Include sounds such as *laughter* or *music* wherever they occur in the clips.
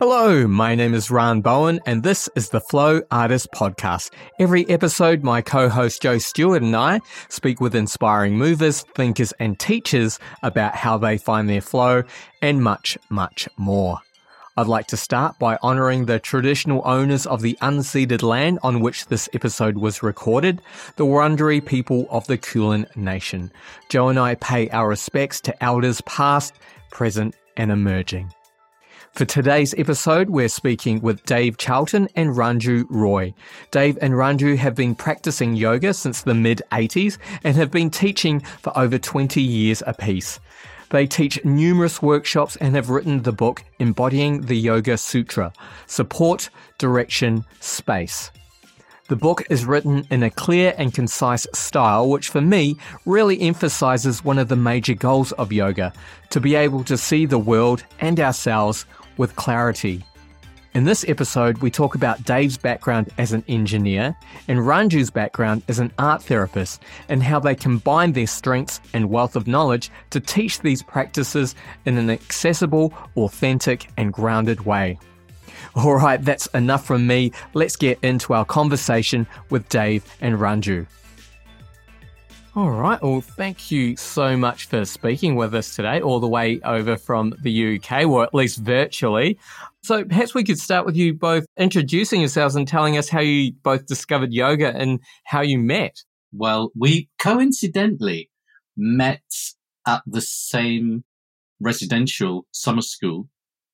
Hello, my name is Ran Bowen, and this is the Flow Artist Podcast. Every episode, my co-host Joe Stewart and I speak with inspiring movers, thinkers, and teachers about how they find their flow and much, much more. I'd like to start by honoring the traditional owners of the unceded land on which this episode was recorded, the Wurundjeri people of the Kulin Nation. Joe and I pay our respects to elders past, present, and emerging. For today's episode, we're speaking with Dave Charlton and Ranju Roy. Dave and Ranju have been practicing yoga since the mid 80s and have been teaching for over 20 years apiece. They teach numerous workshops and have written the book Embodying the Yoga Sutra Support, Direction, Space. The book is written in a clear and concise style, which for me really emphasizes one of the major goals of yoga to be able to see the world and ourselves with clarity. In this episode, we talk about Dave's background as an engineer and Ranju's background as an art therapist and how they combine their strengths and wealth of knowledge to teach these practices in an accessible, authentic, and grounded way. All right, that's enough from me. Let's get into our conversation with Dave and Ranju. All right. Well, thank you so much for speaking with us today, all the way over from the UK, or at least virtually. So perhaps we could start with you both introducing yourselves and telling us how you both discovered yoga and how you met. Well, we coincidentally met at the same residential summer school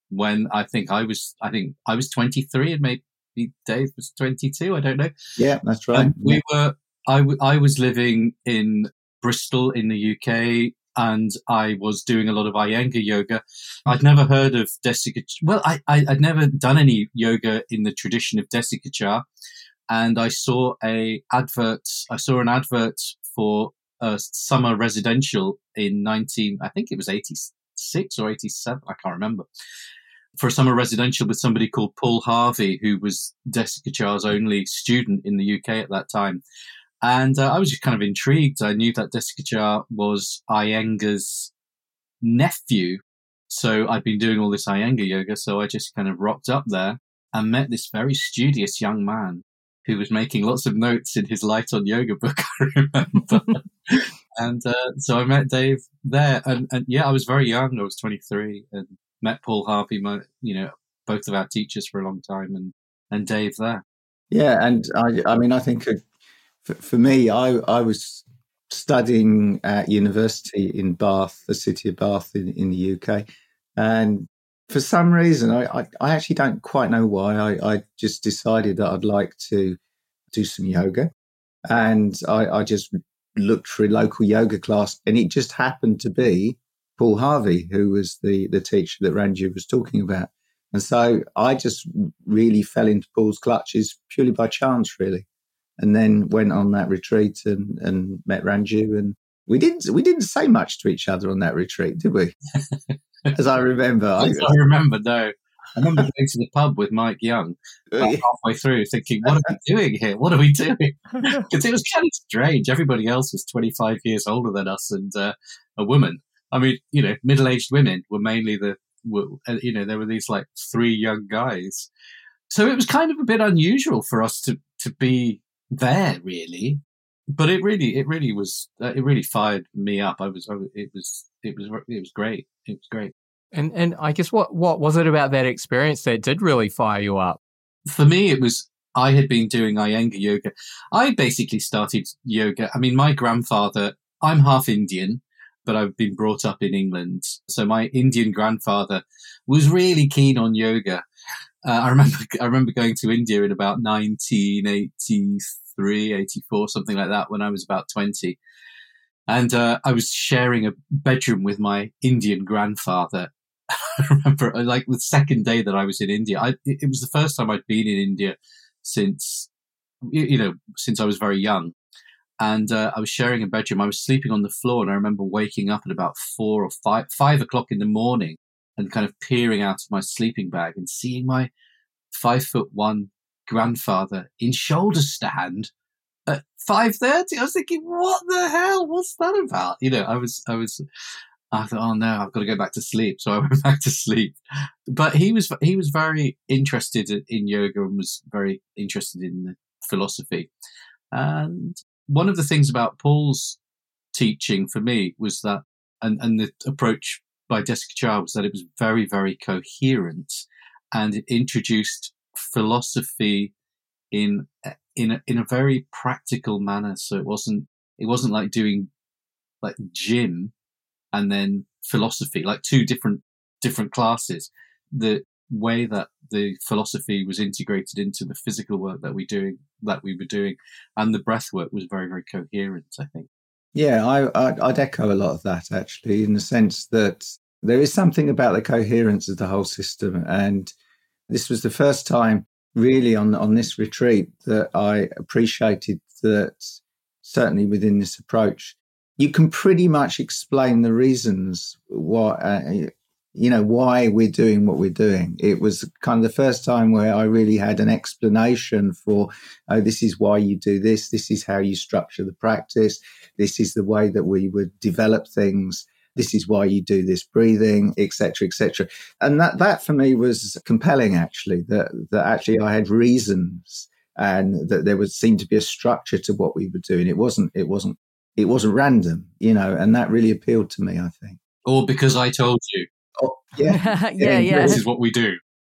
when I think I was, I think I was 23 and maybe Dave was 22. I don't know. Yeah, that's right. Um, we were I, w- I was living in Bristol in the UK and I was doing a lot of Iyengar yoga. I'd never heard of Desikachar. Well, I, I, would never done any yoga in the tradition of Desikachar. And I saw a advert, I saw an advert for a summer residential in 19, I think it was 86 or 87. I can't remember. For a summer residential with somebody called Paul Harvey, who was Desikachar's only student in the UK at that time. And uh, I was just kind of intrigued. I knew that Desikachar was Iyengar's nephew. So I'd been doing all this Iyengar yoga. So I just kind of rocked up there and met this very studious young man who was making lots of notes in his Light on Yoga book, *laughs* I remember. *laughs* and uh, so I met Dave there. And, and, yeah, I was very young. I was 23 and met Paul Harvey, my, you know, both of our teachers for a long time and, and Dave there. Yeah. And I, I mean, I think a for, for me, I, I was studying at university in Bath, the city of Bath in, in the UK. And for some reason, I, I, I actually don't quite know why, I, I, just decided that I'd like to do some yoga. And I, I just looked for a local yoga class, and it just happened to be Paul Harvey, who was the, the teacher that Ranju was talking about. And so I just really fell into Paul's clutches purely by chance, really and then went on that retreat and, and met Ranju. And we didn't we didn't say much to each other on that retreat, did we? *laughs* As I remember, I, I, remember. No, I remember *laughs* going to the pub with Mike Young halfway through, thinking, "What are we doing here? What are we doing?" *laughs* Because it was kind of strange. Everybody else was 25 years older than us, and uh, a woman. I mean, you know, middle-aged women were mainly the, were, uh, you know, there were these like three young guys. So it was kind of a bit unusual for us to to be there really. But it really it really was uh, it really fired me up. I was, I was it was it was it was great. It was great. And and i guess what what was it about that experience that did really fire you up? For me it was i had been doing iyengar yoga. I basically started yoga. I mean my grandfather i'm half indian but I've been brought up in England. So my Indian grandfather was really keen on yoga. Uh, I remember, *laughs* I remember going to India in about 1983, 84, something like that when I was about 20. And, uh, I was sharing a bedroom with my Indian grandfather. *laughs* I remember uh, like the second day that I was in India, I, it was the first time I'd been in India since, you know, since I was very young. And, uh, I was sharing a bedroom. I was sleeping on the floor and I remember waking up at about four or five, five o'clock in the morning and kind of peering out of my sleeping bag and seeing my five foot one grandfather in shoulder stand at 5.30 i was thinking what the hell what's that about you know i was i was I thought, oh no, I've got to go back to sleep. So I *laughs* went back to sleep. But he was he was very interested in yoga and was very interested in the philosophy. And one of the things about Paul's teaching for me was that, and, and the approach by Desikachar was that it was very, very coherent and it introduced philosophy in in a, in a very practical manner. So it wasn't it wasn't like doing like gym and then philosophy, like two different different classes. The way that the philosophy was integrated into the physical work that we doing that we were doing, and the breath work was very very coherent. I think. Yeah, I, I'd echo a lot of that actually, in the sense that there is something about the coherence of the whole system, and this was the first time really on on this retreat that I appreciated that certainly within this approach you can pretty much explain the reasons why uh, you know why we're doing what we're doing. It was kind of the first time where i really had an explanation for oh this is why you do this. This is how you structure the practice. This is the way that we would develop things. This is why you do this breathing etc etc and that that for me was compelling actually that that actually i had reasons and that there would seem to be a structure to what we were doing. It wasn't it wasn't it wasn't random you know and that really appealed to me i think. Or because i told you oh, yeah *laughs* yeah yeah this is what we do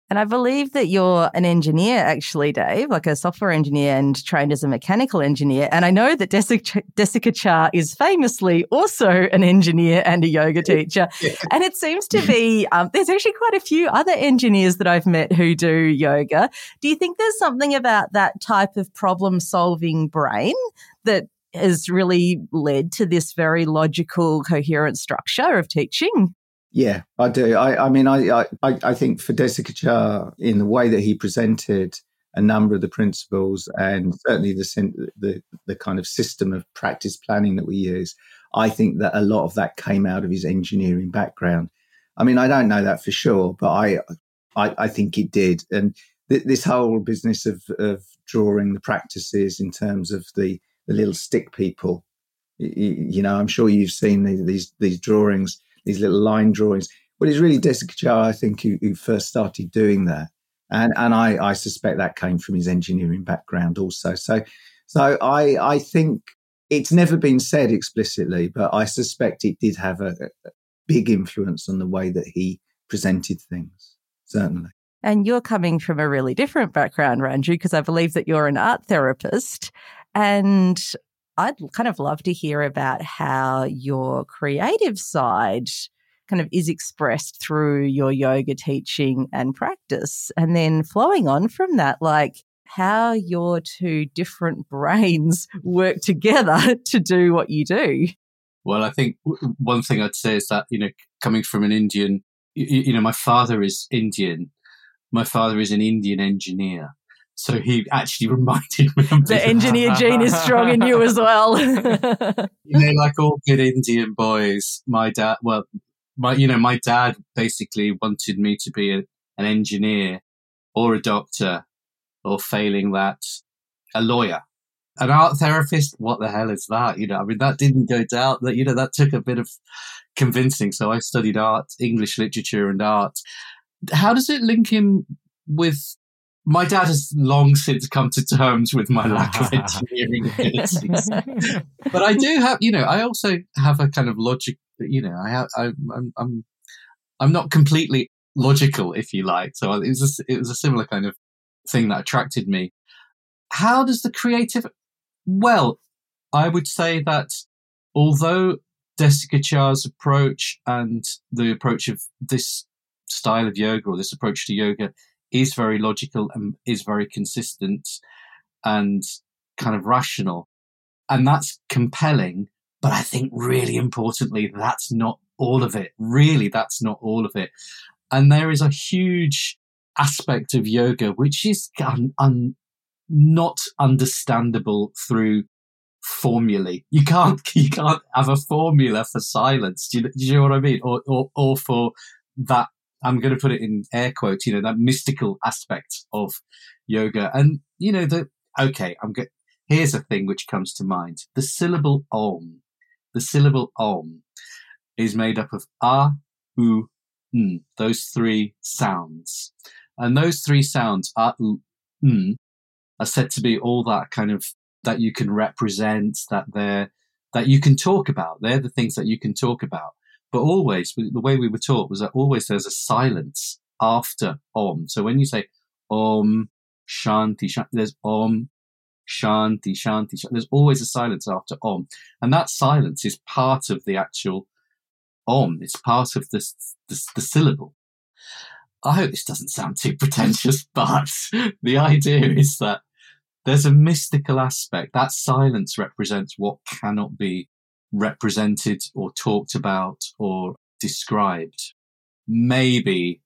and I believe that you're an engineer, actually, Dave, like a software engineer and trained as a mechanical engineer. And I know that Desikachar is famously also an engineer and a yoga teacher. Yeah. And it seems to be, um, there's actually quite a few other engineers that I've met who do yoga. Do you think there's something about that type of problem solving brain that has really led to this very logical, coherent structure of teaching? Yeah, I do. I, I mean, I, I, I think for Desikachar, in the way that he presented a number of the principles and certainly the, the the kind of system of practice planning that we use, I think that a lot of that came out of his engineering background. I mean, I don't know that for sure, but I I, I think it did. And th- this whole business of of drawing the practices in terms of the the little stick people, you, you know, I'm sure you've seen the, these these drawings these little line drawings. But it's really Desikachar, I think, who, who, first started doing that. And, and I, I suspect that came from his engineering background also. So, so I, I think it's never been said explicitly, but I suspect it did have a, a big influence on the way that he presented things, certainly. And you're coming from a really different background, Ranju, because I believe that you're an art therapist. And I'd kind of love to hear about how your creative side kind of is expressed through your yoga teaching and practice. And then flowing on from that, like how your two different *laughs* brains work together *laughs* to do what you do. Well, I think one thing I'd say is that, you know, coming from an Indian, you, you know, my father is Indian. My father is an Indian engineer. So he actually *laughs* reminded me of the engineer gene is strong in you as well. *laughs* you know, like all good Indian boys, my dad, well, my, you know, my dad basically wanted me to be a, an engineer or a doctor or failing that, a lawyer. An art therapist, what the hell is that? You know, I mean, that didn't go down. That you know, that took a bit of convincing. So I studied art, English literature, and art. How does it link him with my dad has long since come to terms with my lack of *laughs* engineering *laughs* abilities. but I do have, you know, I also have a kind of logic. You know, I have, I, I'm, I'm, I'm not completely logical, if you like. So it was, a, it was a similar kind of thing that attracted me. How does the creative? Well, I would say that although Desikachar's approach and the approach of this style of yoga or this approach to yoga is very logical and is very consistent and kind of rational. And that's compelling. But I think really importantly, that's not all of it. Really, that's not all of it. And there is a huge aspect of yoga which is un- un- not understandable through formulae. You can't *laughs* you can't have a formula for silence. Do you, do you know what I mean? Or, or or for that I'm going to put it in air quotes, you know, that mystical aspect of yoga. And, you know, the, okay, I'm good. Here's a thing which comes to mind. The syllable om, the syllable om is made up of a, u, m, those three sounds. And those three sounds, a, u, m, are said to be all that kind of that you can represent, that they're that you can talk about. They're the things that you can talk about. But always, the way we were taught was that always there's a silence after Om. So when you say Om Shanti, Shanti there's Om Shanti, Shanti, Shanti. There's always a silence after Om. And that silence is part of the actual Om. It's part of the, the, the syllable. I hope this doesn't sound too pretentious, *laughs* but the idea is that there's a mystical aspect. That silence represents what cannot be represented or talked about or described. Maybe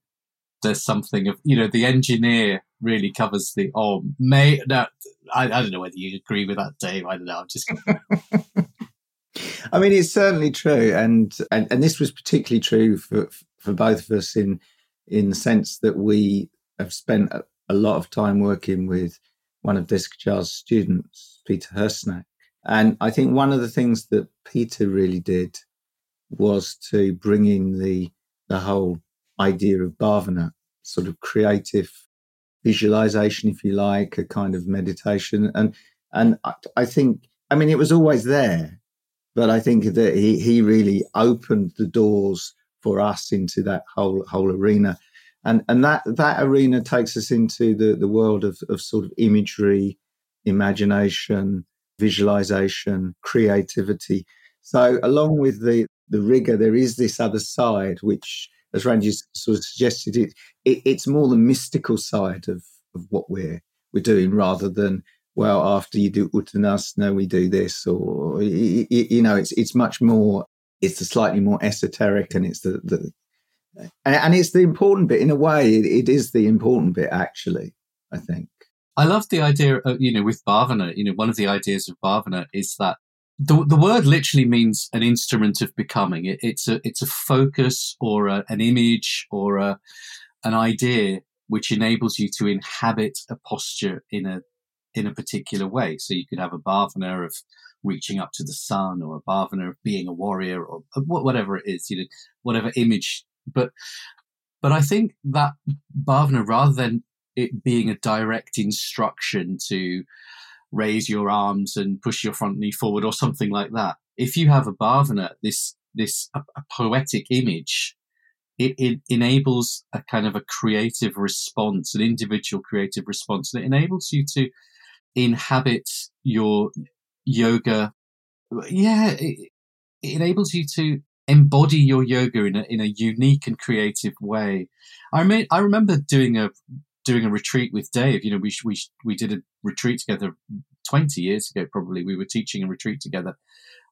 there's something of, you know, the engineer really covers the. Oh, may, no, I, I don't know whether you agree with that, Dave. I don't know. I'm just. *laughs* I mean, it's certainly true, and, and and this was particularly true for for both of us in in the sense that we have spent a, a lot of time working with one of Desikachar's students, Peter Hersnack. And I think one of the things that Peter really did was to bring in the the whole idea of bhavana, sort of creative visualization, if you like, a kind of meditation. And and I, think, I mean, it was always there, but I think that he he really opened the doors for us into that whole whole arena and and that that arena takes us into the the world of of sort of imagery imagination visualization creativity. So along with the the rigor there is this other side which as Ranju sort of suggested it, it it's more the mystical side of of what we're we're doing rather than well after you do uttanasana we do this or you, you know it's it's much more it's the slightly more esoteric and it's the, the and it's the important bit. In a way it, it is the important bit actually i think i love the idea of you know with bhavana you know one of the ideas of bhavana is that the, the word literally means an instrument of becoming. It, it's a it's a focus or a, an image or a, an idea which enables you to inhabit a posture in a in a particular way. So you could have a bhavana of reaching up to the sun or a bhavana of being a warrior or uh, whatever it is you know whatever image. But but I think that bhavana, rather than it being a direct instruction to raise your arms and push your front knee forward or something like that, if you have a bhavana, this this a, a poetic image, it, it enables a kind of a creative response, an individual creative response, and it enables you to inhabit your yoga. Yeah, it, it enables you to embody your yoga in a in a unique and creative way. I mean, I remember doing a doing a retreat with Dave. You know, we we we did a retreat together twenty years ago. Probably we were teaching a retreat together.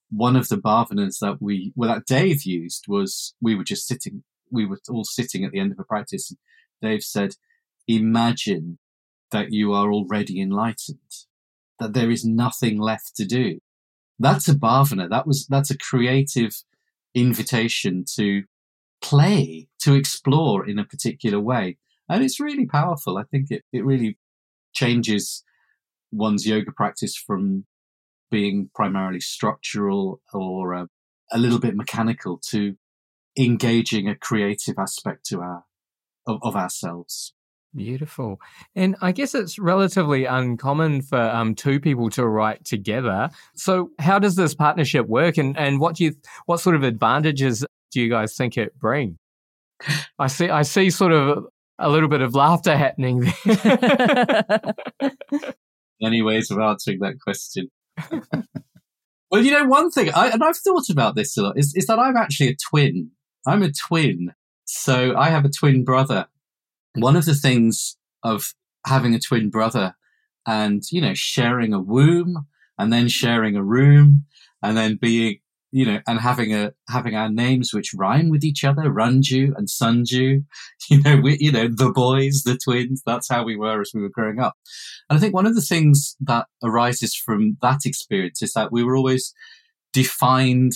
One of the bhavanas that we well that Dave used was we were just sitting. We were all sitting at the end of a practice. And Dave said, "Imagine that you are already enlightened. That there is nothing left to do." That's a bhavana. That was that's a creative invitation to play, to explore in a particular way. And it's really powerful. I think it, it really changes one's yoga practice from being primarily structural or uh, a little bit mechanical to engaging a creative aspect to our of, of ourselves. Beautiful. And I guess it's relatively uncommon for um, two people to write together. So how does this partnership work and, and what do you what sort of advantages do you guys think it bring? I see I see sort of a little bit of laughter happening there. *laughs* Many ways of answering that question. well, you know, one thing, I, and I've thought about this a lot, is, is that I'm actually a twin. I'm a twin. So I have a twin brother one of the things of having a twin brother and, you know, sharing a womb and then sharing a room and then being, you know, and having a, having our names which rhyme with each other, Ranju and Sanju, *laughs* you know, we, you know, the boys, the twins, that's how we were as we were growing up. And I think one of the things that arises from that experience is that we were always defined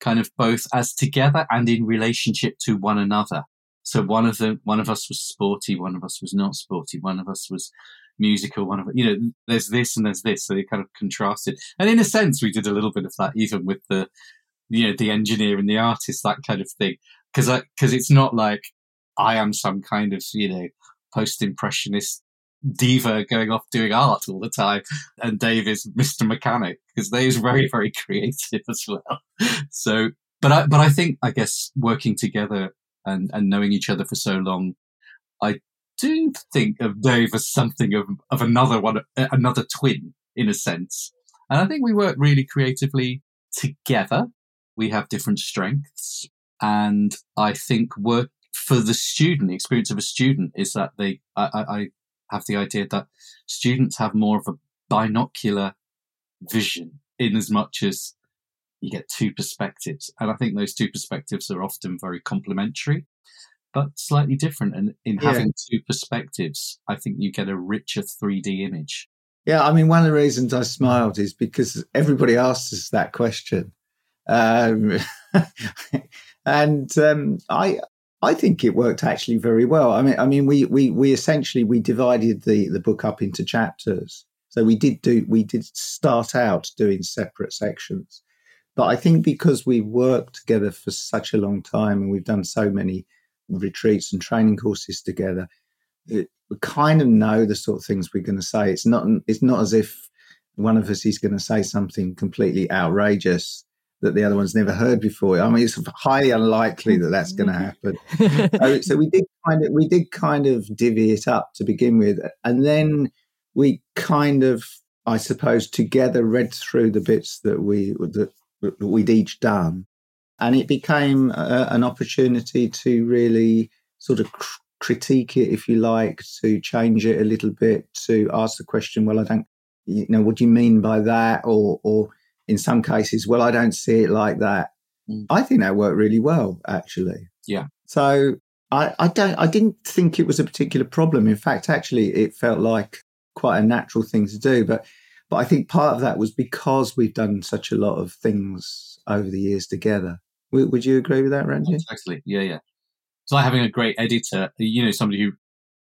kind of both as together and in relationship to one another. So one of the one of us was sporty, one of us was not sporty, one of us was musical, one of you know, there's this and there's this, so they kind of contrasted. And in a sense, we did a little bit of that even with the you know, the engineer and the artist, that kind of thing. Cause cause it's not like I am some kind of, you know, post impressionist diva going off doing art all the time. And Dave is Mr. Mechanic because Dave's very, very creative as well. *laughs* So, but I, but I think, I guess working together and, and knowing each other for so long, I do think of Dave as something of, of another one, another twin in a sense. And I think we work really creatively together. We have different strengths. And I think work for the student, the experience of a student is that they, I, I have the idea that students have more of a binocular vision in as much as you get two perspectives. And I think those two perspectives are often very complementary, but slightly different. And in yeah. having two perspectives, I think you get a richer 3D image. Yeah, I mean, one of the reasons I smiled is because everybody asks us that question. Um, *laughs* and um, I, I think it worked actually very well. I mean, I mean, we we we essentially we divided the the book up into chapters. So we did do we did start out doing separate sections, but I think because we worked together for such a long time and we've done so many retreats and training courses together, it, we kind of know the sort of things we're going to say. It's not it's not as if one of us is going to say something completely outrageous that the other one's never heard before. I mean, it's highly unlikely that that's going to mm-hmm. happen. so, so, we did kind of we did kind of divvy it up to begin with, and then we kind of, I suppose, together read through the bits that we that, that we'd each done, and it became a, an opportunity to really sort of cr- critique it, if you like, to change it a little bit, to ask the question, well, I don't, you know, what do you mean by that, or or in some cases, well, I don't see it like that. Mm. I think that worked really well, actually. Yeah. So I, I don't, I didn't think it was a particular problem. In fact, actually, it felt like quite a natural thing to do. But, but I think part of that was because we've done such a lot of things over the years together. W- would you agree with that, Ranju? Exactly. Yeah, yeah. It's like having a great editor, you know, somebody who,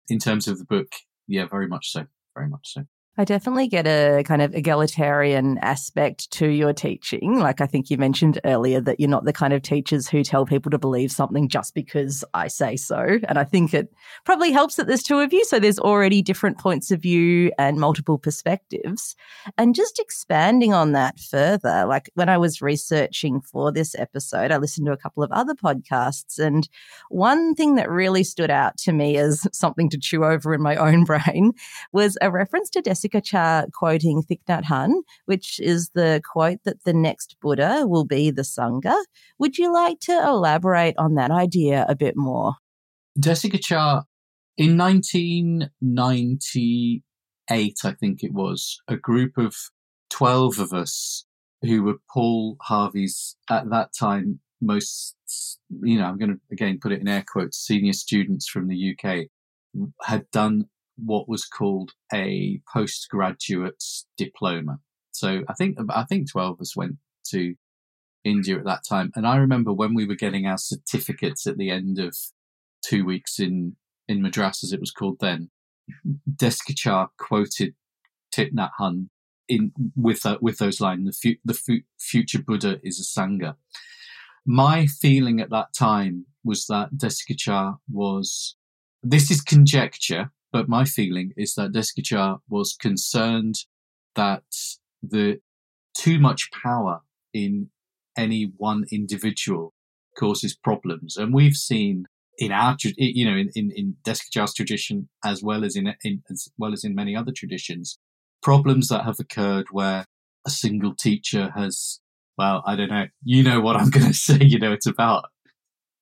in terms of the book, yeah, very much so. Very much so. I definitely get a kind of egalitarian aspect to your teaching. Like I think you mentioned earlier that you're not the kind of teachers who tell people to believe something just because I say so. And I think it probably helps that there's two of you. So there's already different points of view and multiple perspectives. And just expanding on that further, like when I was researching for this episode, I listened to a couple of other podcasts. And one thing that really stood out to me as *laughs* something to chew over in my own *laughs* brain was a reference to Desi Desikachar quoting Thich Nhat Hanh, which is the quote that the next Buddha will be the Sangha. Would you like to elaborate on that idea a bit more? Jessica in 1998, I think it was, a group of 12 of us who were Paul Harvey's, at that time, most, you know, I'm going to again put it in air quotes, senior students from the UK had done what was called a postgraduate diploma. So I think I think twelve of us went to India at that time, and I remember when we were getting our certificates at the end of two weeks in in Madras, as it was called then. Desikachar quoted Thich Nhat Hanh in with uh, with those lines: "The, fu- the fu- future Buddha is a sangha." My feeling at that time was that Desikachar was. This is conjecture, but my feeling is that Desikachar was concerned that the too much power in any one individual causes problems. And we've seen in our, you know, in, in, in tradition, as well as in, in, as well as in many other traditions, problems that have occurred where a single teacher has, well, I don't know, you know what I'm *laughs* going to say, you know, it's about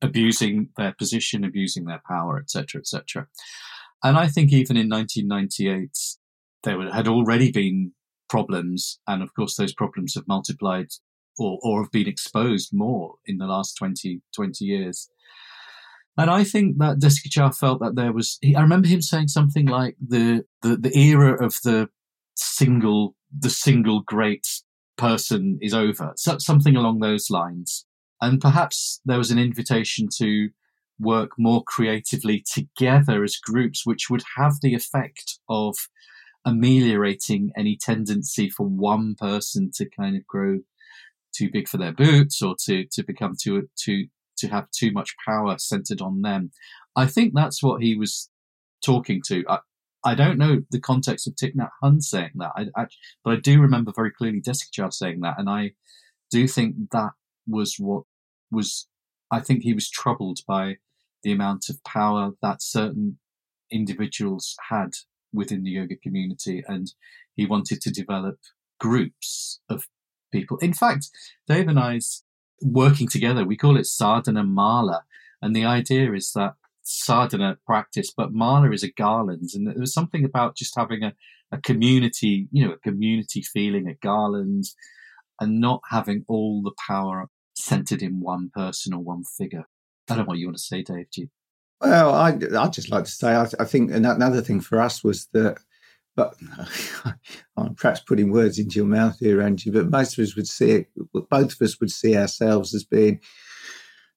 abusing their position, abusing their power, etc., etc. And I think even in 1998, there had already been problems. And of course, those problems have multiplied or, or have been exposed more in the last 20, 20 years. And I think that Desikachar felt that there was, I remember him saying something like the, the, the era of the single, the single great person is over, so, something along those lines. And perhaps there was an invitation to work more creatively together as groups, which would have the effect of ameliorating any tendency for one person to kind of grow too big for their boots or to to become too too to have too much power centered on them. I think that's what he was talking to. I, I don't know the context of Thich Nhat Hanh saying that, I, I, but I do remember very clearly Desikachar saying that, and I do think that was what was. I think he was troubled by the amount of power that certain individuals had within the yoga community, and he wanted to develop groups of people. In fact, Dave and I's working together, we call it sadhana mala, and the idea is that sadhana practice, but mala is a garland, and there was something about just having a, a community, you know, a community feeling, a garland, and not having all the power centered in one person or one figure. I don't know what you want to say, Dave. Do you? Well, I I just like to say I, I think another thing for us was that, but *laughs* I'm perhaps putting words into your mouth here, Ranju. But most of us would see it. Both of us would see ourselves as being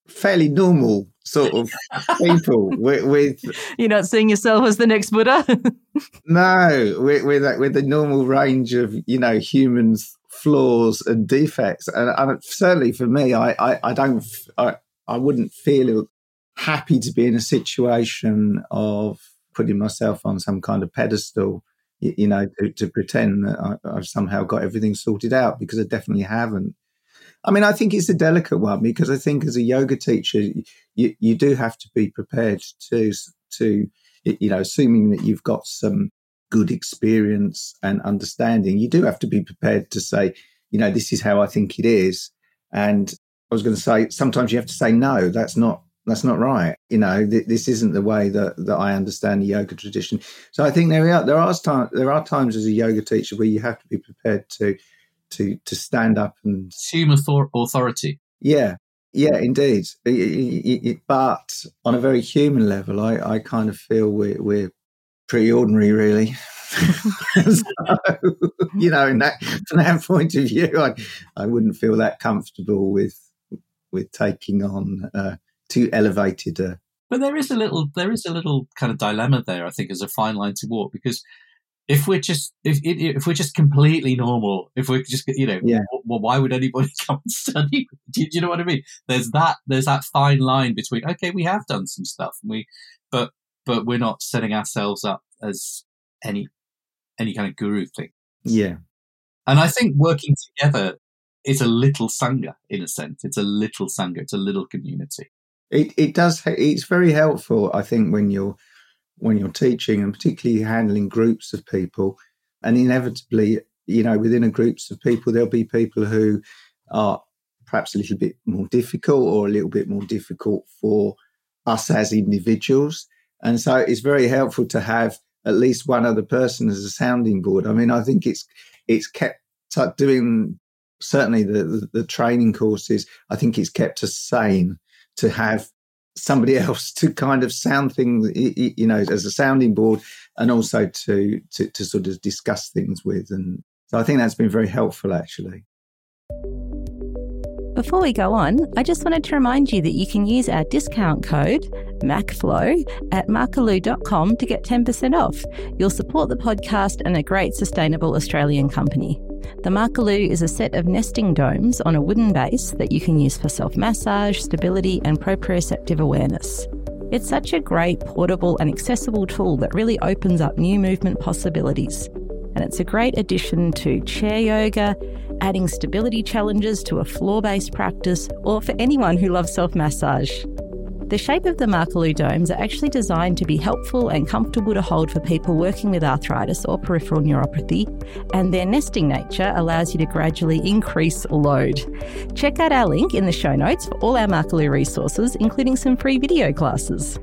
fairly normal sort of *laughs* people with, with, you're not seeing yourself as the next buddha *laughs* no with with, with the normal range of you know humans flaws and defects and, and certainly for me I, I i, don't I, I wouldn't feel happy to be in a situation of putting myself on some kind of pedestal you, you know to, to, pretend that I, i've somehow got everything sorted out because i definitely haven't I mean, I think it's a delicate one because I think as a yoga teacher, you, you do have to be prepared to, to, you know, assuming that you've got some good experience and understanding, you do have to be prepared to say, you know, this is how I think it is. And I was going to say, sometimes you have to say, no, that's not, that's not right. You know, th- this isn't the way that, that I understand the yoga tradition. So I think there are, there are, time, there are times as a yoga teacher where you have to be prepared to, to to stand up and assume authority. Yeah, yeah, indeed. but on a very human level, I, I kind of feel we're, we're pretty ordinary, really. *laughs* so, you know, in that, from that point of view, I, I wouldn't feel that comfortable with with taking on uh, too elevated a. But there is a little, there is a little kind of dilemma there. I think, as a fine line to walk, because if we're just if if we're just completely normal, if we're just you know, yeah. well, why would anybody *laughs* come and study? Do you, do you, know what I mean? There's that there's that fine line between okay, we have done some stuff, and we but but we're not setting ourselves up as any any kind of guru thing. Yeah, and I think working together is a little sangha in a sense. It's a little sangha. It's a little community. It it does. It's very helpful. I think when you're when you're teaching and particularly handling groups of people. And inevitably, you know, within a groups of people, there'll be people who are perhaps a little bit more difficult or a little bit more difficult for us as individuals. And so it's very helpful to have at least one other person as a sounding board. I mean, I think it's it's kept doing certainly the, the, the training courses. I think it's kept us sane to have somebody *laughs* else to kind of sound things, you know, as a sounding board, and also to, to to sort of discuss things with. And so I think that's been very helpful, actually. Before we go on, I just wanted to remind you that you can use our discount code MACFLOW at markaloo.com to get 10% off. You'll support the podcast and a great sustainable Australian company. The Markaloo is a set of nesting domes on a wooden base that you can use for self massage, stability, and proprioceptive awareness. It's such a great, portable, and accessible tool that really opens up new movement possibilities. And it's a great addition to chair yoga, adding stability challenges to a floor based practice, or for anyone who loves self massage. The shape of the Markaloo domes are actually designed to be helpful and comfortable to hold for people working with arthritis or peripheral neuropathy, and their nesting nature allows you to gradually increase load. Check out our link in the show notes for all our Markaloo resources, including some free video classes.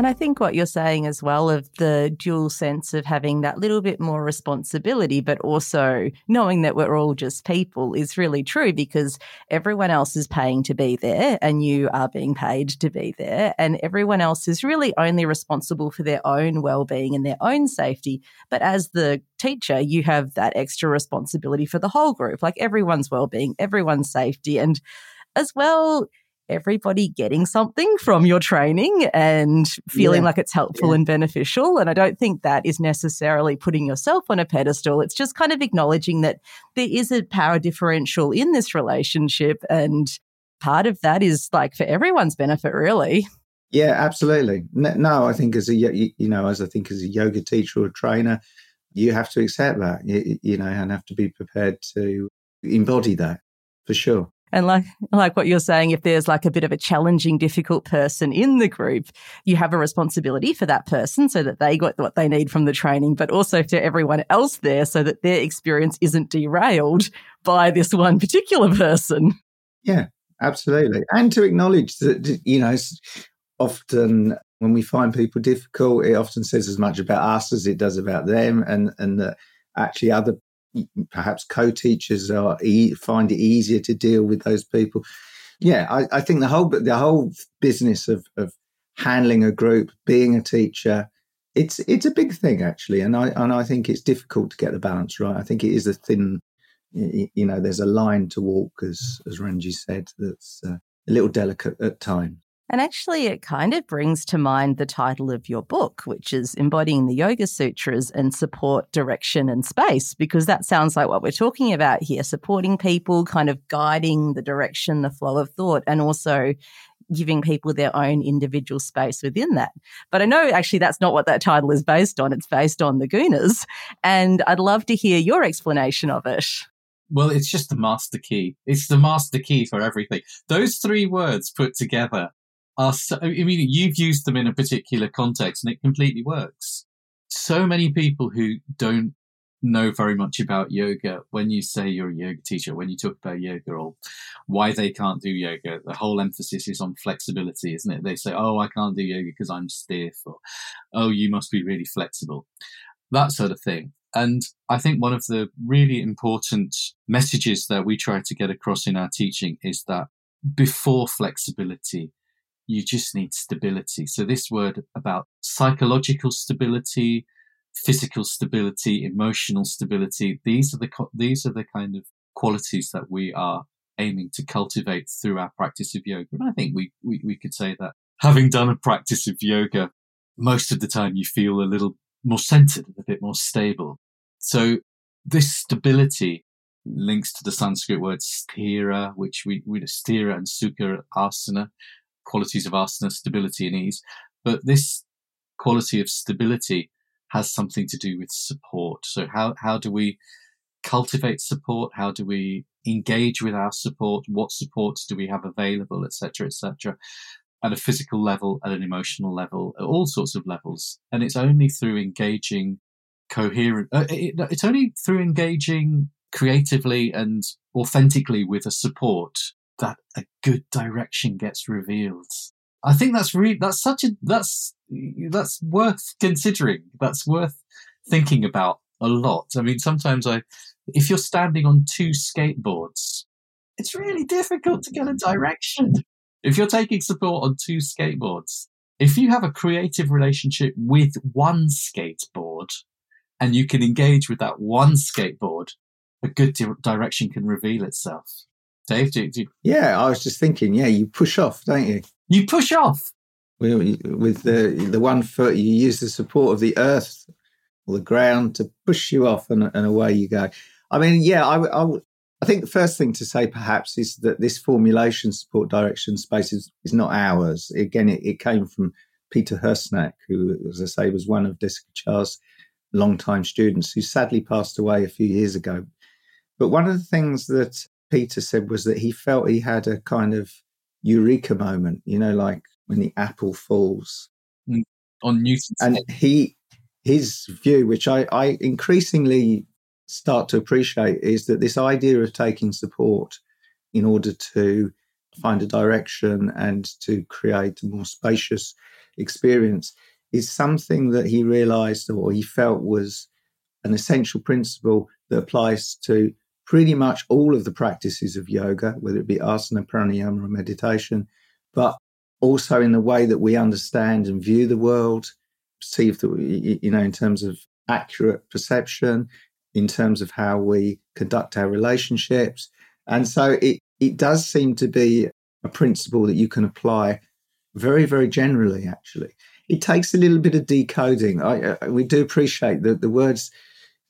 And I think what you're saying as well of the dual sense of having that little bit more responsibility, but also knowing that we're all just people is really true because everyone else is paying to be there and you are being paid to be there. And everyone else is really only responsible for their own well being and their own safety. But as the teacher, you have that extra responsibility for the whole group, like everyone's well being, everyone's safety. And as well, everybody getting something from your training and feeling Yeah. like it's helpful Yeah. and beneficial. And I don't think that is necessarily putting yourself on a pedestal. It's just kind of acknowledging that there is a power differential in this relationship. And part of that is like for everyone's benefit, really. Yeah, absolutely. No, I think as a you you know, as I think as a yoga teacher or trainer, you have to accept that, you, you know, and have to be prepared to embody that for sure. And like like what you're saying, if there's like a bit of a challenging, difficult person in the group, you have a responsibility for that person so that they got what they need from the training, but also to everyone else there so that their experience isn't derailed by this one particular person. Yeah, absolutely. And to acknowledge that, you know, often when we find people difficult, it often says as much about us as it does about them, and and that actually other perhaps co-teachers are e- find it easier to deal with those people. Yeah, I, I think the whole the whole business of of handling a group, being a teacher, it's it's a big thing actually, and I and I think it's difficult to get the balance right. I think it is a thin, you know, there's a line to walk, as as Ranju said, that's uh, a little delicate at times. And actually, it kind of brings to mind the title of your book, which is Embodying the Yoga Sutras and Support Direction and Space, because that sounds like what we're talking about here supporting people, kind of guiding the direction, the flow of thought, and also giving people their own individual space within that. But I know actually that's not what that title is based on. It's based on the Gunas. And I'd love to hear your explanation of it. Well, it's just the master key. It's the master key for everything. Those three words put together I mean, you've used them in a particular context and it completely works. So many people who don't know very much about yoga, when you say you're a yoga teacher, when you talk about yoga or why they can't do yoga, the whole emphasis is on flexibility, isn't it? They say, Oh, I can't do yoga because I'm stiff or, Oh, you must be really flexible. That sort of thing. And I think one of the really important messages that we try to get across in our teaching is that before flexibility, you just need stability. So this word about psychological stability, physical stability, emotional stability, these are the, these are the kind of qualities that we are aiming to cultivate through our practice of yoga. And I think we, we, we could say that having done a practice of yoga, most of the time you feel a little more centered, a bit more stable. So this stability links to the Sanskrit word sthira, which we, we sthira and sukha asana, qualities of asana, stability and ease. But this quality of stability has something to do with support. So how, how do we cultivate support? How do we engage with our support? What supports do we have available, etc., etc., at a physical level, at an emotional level, at all sorts of levels. And it's only through engaging coherent, uh, it, it's only through engaging creatively and authentically with a support that a good direction gets revealed. I think that's really, that's such a, that's, that's worth considering. That's worth thinking about a lot. I mean, sometimes I, if you're standing on two skateboards, it's really difficult to get a direction. If you're taking support on two skateboards, if you have a creative relationship with one skateboard and you can engage with that one skateboard, a good di- direction can reveal itself. Dave, do, do Yeah, I was just thinking. Yeah, you push off, don't you? you push off? With with the the one foot, you use the support of the earth or the ground to push you off, and, and away you go. I mean, yeah, I, I, I think the first thing to say perhaps is that this formulation support direction space is, is not ours. Again, it, it came from Peter Hersnack, who, as I say, was one of Desikachar's longtime students, who sadly passed away a few years ago. But one of the things that Peter said was that he felt he had a kind of eureka moment, you know, like when the apple falls. Mm, on Newton's And head. he, his view, which I, I increasingly start to appreciate, is that this idea of taking support in order to find a direction and to create a more spacious experience is something that he realized or he felt was an essential principle that applies to pretty much all of the practices of yoga, whether it be asana, pranayama, or meditation, but also in the way that we understand and view the world, perceive the, you know, in terms of accurate perception, in terms of how we conduct our relationships. And so it, it does seem to be a principle that you can apply very, very generally, actually. It takes a little bit of decoding. I, I, we do appreciate that the words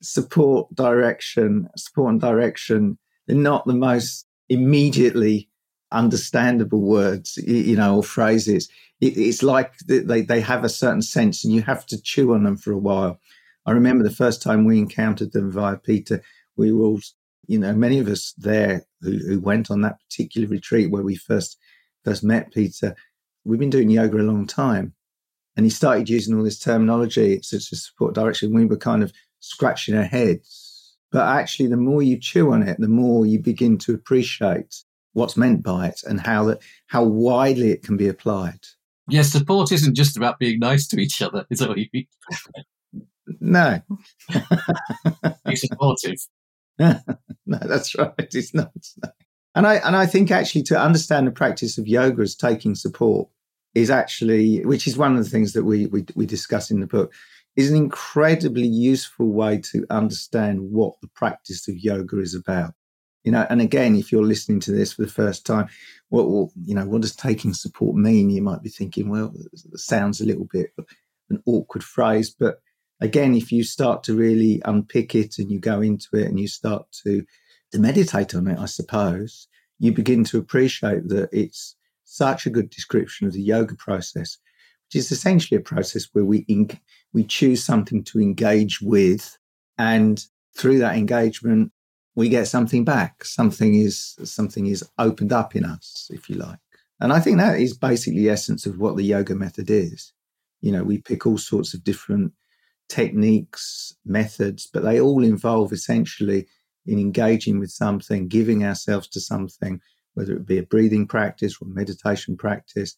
support, direction, support and direction, they're not the most immediately understandable words, you know, or phrases. It, it's like they, they have a certain sense and you have to chew on them for a while. I remember the first time we encountered them via Peter, we were all, you know, many of us there who, who went on that particular retreat where we first first met Peter, we've been doing yoga a long time. And he started using all this terminology, such as support direction. We were kind of scratching our heads. But actually, the more you chew on it, the more you begin to appreciate what's meant by it and how that how widely it can be applied. Yes, support isn't just about being nice to each other. Is that what you mean? No. *laughs* Be supportive. *laughs* no, that's right. It's not. And I and I think actually to understand the practice of yoga as taking support is actually, which is one of the things that we we, we discuss in the book, is an incredibly useful way to understand what the practice of yoga is about. You know, and again, if you're listening to this for the first time, what will you know? What does taking support mean? You might be thinking, well, it sounds a little bit an awkward phrase, but again, if you start to really unpick it and you go into it and you start to, to meditate on it, I suppose, you begin to appreciate that it's such a good description of the yoga process, which is essentially a process where we in, we choose something to engage with, and through that engagement, we get something back. Something is something is opened up in us, if you like. And I think that is basically the essence of what the yoga method is. You know, we pick all sorts of different techniques, methods, but they all involve essentially in engaging with something, giving ourselves to something, whether it be a breathing practice or meditation practice,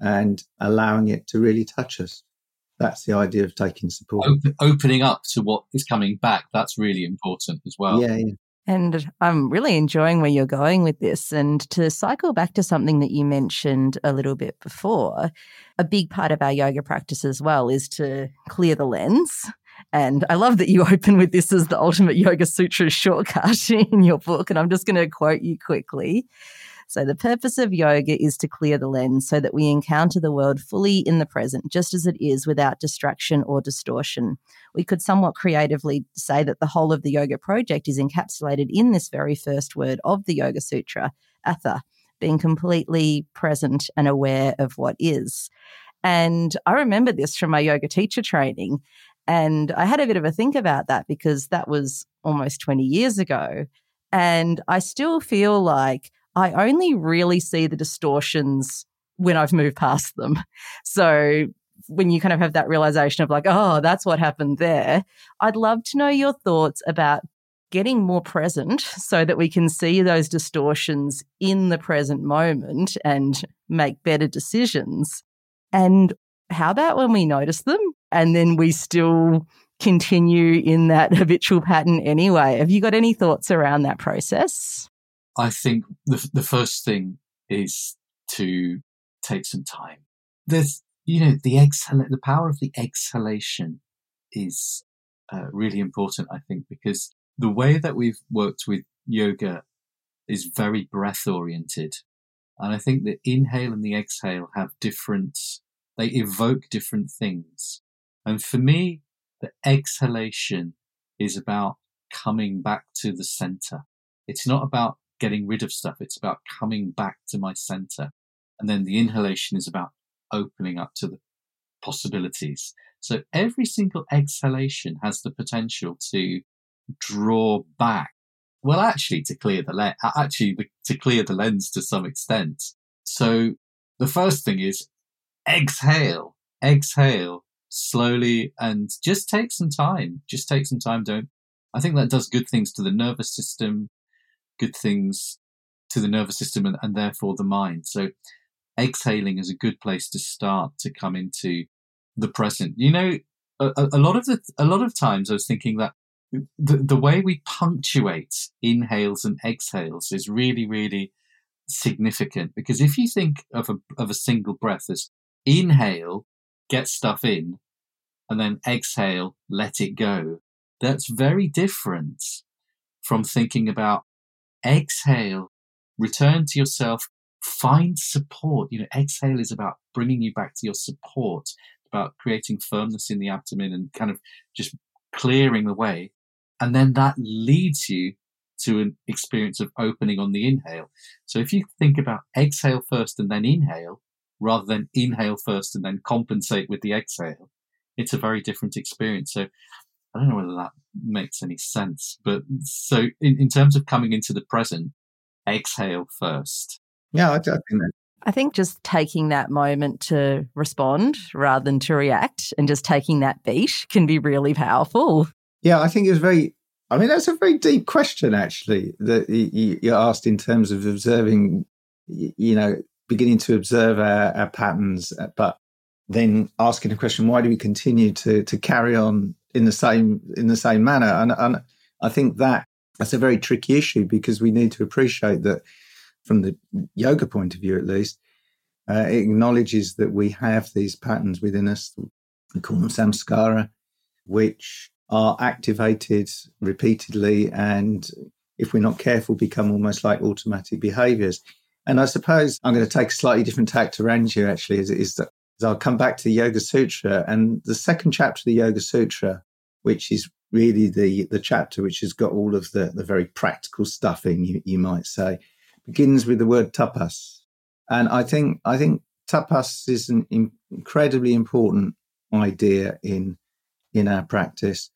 and allowing it to really touch us. That's the idea of taking support. Open, opening up to what is coming back. That's really important as well. Yeah, yeah. And I'm really enjoying where you're going with this. And to cycle back to something that you mentioned a little bit before, a big part of our yoga practice as well is to clear the lens. And I love that you *laughs* open with this as the ultimate yoga sutra shortcut *laughs* in your book. And I'm just going to quote you quickly. So, the purpose of yoga is to clear the lens so that we encounter the world fully in the present, just as it is, without distraction or distortion. We could somewhat creatively say that the whole of the yoga project is encapsulated in this very first word of the Yoga Sutra, atha, being completely present and aware of what is. And I remember this from my yoga teacher training. And I had a bit of a think about that because that was almost 20 years ago. And I still feel like I only really see the distortions when I've moved past them. So when you kind of have that realization of like, oh, that's what happened there, I'd love to know your thoughts about getting more present so that we can see those distortions in the present moment and make better decisions. And how about when we notice them and then we still continue in that habitual pattern anyway? Have you got any thoughts around that process? I think the, the first thing is to take some time. There's, you know, the exhale, the power of the exhalation is uh, really important, I think, because the way that we've worked with yoga is very breath oriented. And I think the inhale and the exhale have different, they evoke different things. And for me, the exhalation is about coming back to the center. It's not about getting rid of stuff. It's about coming back to my center. And then the inhalation is about opening up to the possibilities. So every single exhalation has the potential to draw back. Well, actually, to clear the lens, actually to clear the lens to some extent. So the first thing is exhale, exhale slowly and just take some time. Just take some time. Don't, I think that does good things to the nervous system good things to the nervous system and, and therefore the mind. So exhaling is a good place to start to come into the present. You know, a, a lot of the a lot of times I was thinking that the, the way we punctuate inhales and exhales is really, really significant because if you think of a, of a single breath as inhale, get stuff in, and then exhale, let it go, that's very different from thinking about exhale, return to yourself, find support. You know, exhale is about bringing you back to your support, about creating firmness in the abdomen and kind of just clearing the way. And then that leads you to an experience of opening on the inhale. So if you think about exhale first and then inhale, rather than inhale first and then compensate with the exhale, it's a very different experience. So I don't know whether that makes any sense, but so in, in terms of coming into the present, exhale first. Yeah, I, I think that. I think just taking that moment to respond rather than to react and just taking that beat can be really powerful. Yeah, I think it's very I mean, that's a very deep question, actually, that you asked in terms of observing, you know, beginning to observe our, our patterns, uh, but then asking the question, why do we continue to to carry on in the same in the same manner? And, and I think that that's a very tricky issue because we need to appreciate that, from the yoga point of view, at least, uh, it acknowledges that we have these patterns within us. We call them samskara, which are activated repeatedly and if we're not careful become almost like automatic behaviors and i suppose i'm going to take a slightly different tack to ranju actually is, is that i'll come back to the yoga sutra. And the second chapter of the yoga sutra which is really the the chapter which has got all of the the very practical stuff in you, you might say begins with the word tapas. And i think i think tapas is an incredibly important idea in in our practice.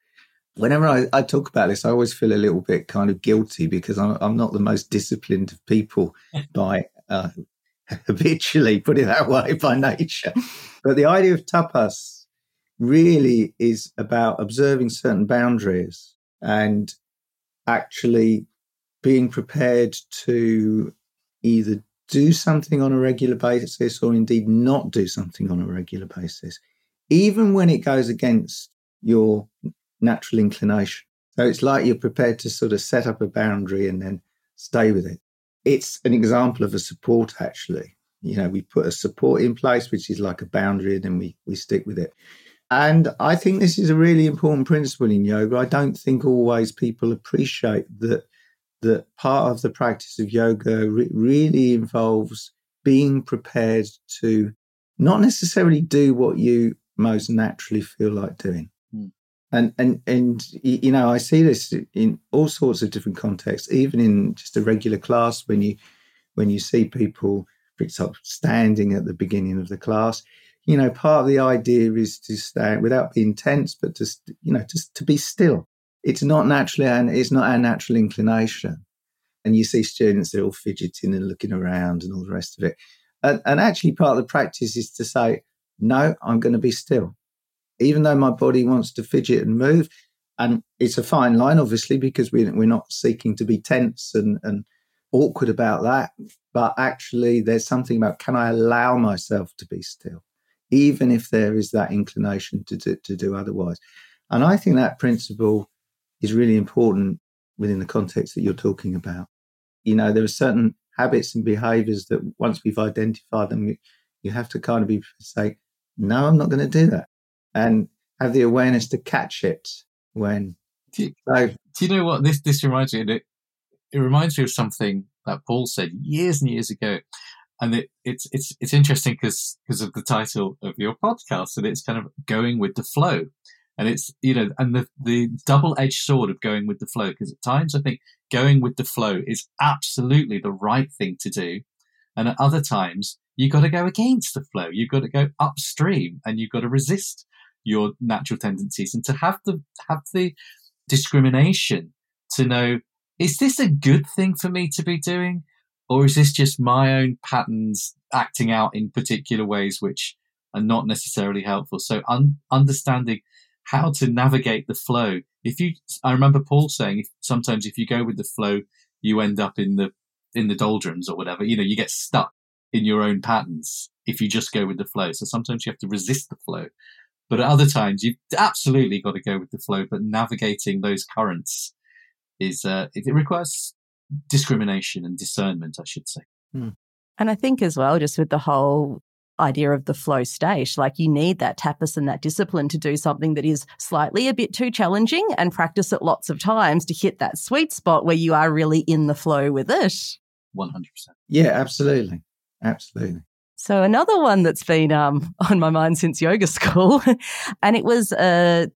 Whenever I, I, talk about this, I always feel a little bit kind of guilty because I'm, I'm not the most disciplined of people *laughs* by uh, *laughs* habitually, put it that way, by nature. But the idea of tapas really is about observing certain boundaries and actually being prepared to either do something on a regular basis or indeed not do something on a regular basis, even when it goes against your natural inclination. So it's like you're prepared to sort of set up a boundary and then stay with it. It's an example of a support, actually. You know, we put a support in place, which is like a boundary, and then we, we stick with it. And I think this is a really important principle in yoga. I don't think always people appreciate that that part of the practice of yoga re- really involves being prepared to not necessarily do what you most naturally feel like doing and and and you know i see this in all sorts of different contexts even in just a regular class when you when you see people for example standing at the beginning of the class. You know part of the idea is to stand without being tense but just you know just to be still. It's not naturally and it's not our natural inclination. And you see students they're all fidgeting and looking around and all the rest of it. And, and actually part of the practice is to say no i'm going to be still even though my body wants to fidget and move. And it's a fine line, obviously, because we, we're not seeking to be tense and, and awkward about that. But actually, there's something about can I allow myself to be still, even if there is that inclination to do, to do otherwise. And I think that principle is really important within the context that you're talking about. You know, there are certain habits and behaviors that once we've identified them, you, you have to kind of be say, no, I'm not going to do that and have the awareness to catch it when. Do you, so, do you know what this this reminds me? Of? It it reminds me of something that Paul said years and years ago, and it, it's it's it's interesting because because of the title of your podcast, and it's kind of going with the flow, and it's you know, and the the double edged sword of going with the flow. Because at times I think going with the flow is absolutely the right thing to do, and at other times you've got to go against the flow. You've got to go upstream, and you've got to resist your natural tendencies and to have the have the discrimination to know is this a good thing for me to be doing? Or is this just my own patterns acting out in particular ways which are not necessarily helpful? So un- understanding how to navigate the flow. If you i remember paul saying if, sometimes if you go with the flow you end up in the in the doldrums or whatever. You know you get stuck in your own patterns if you just go with the flow. So sometimes you have to resist the flow but at other times, you've absolutely got to go with the flow. But navigating those currents is uh, it, requires discrimination and discernment, I should say. Hmm. And I think as well, just with the whole idea of the flow state, like you need that tapas and that discipline to do something that is slightly a bit too challenging and practice it lots of times to hit that sweet spot where you are really in the flow with it. 100%. Yeah, absolutely. absolutely. So another one that's been um, *laughs* on my mind since yoga school, *laughs* and it was a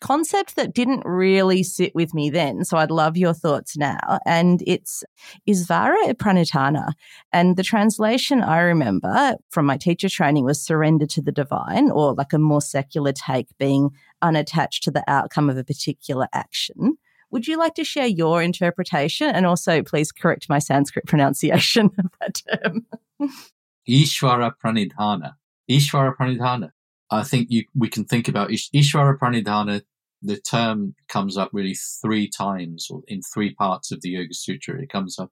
concept that didn't really sit with me then. So I'd love your thoughts now. And it's Isvara Pranidhana. And the translation I remember from my teacher training was surrender to the divine, or like a more secular take being unattached to the outcome of a particular action. Would you like to share your interpretation and also please correct my Sanskrit *laughs* pronunciation of that term? Ishvara Pranidhana. Ishvara Pranidhana. I think you, we can think about Ish, Ishvara Pranidhana. The term comes up really three times or in three parts of the Yoga Sutra. It comes up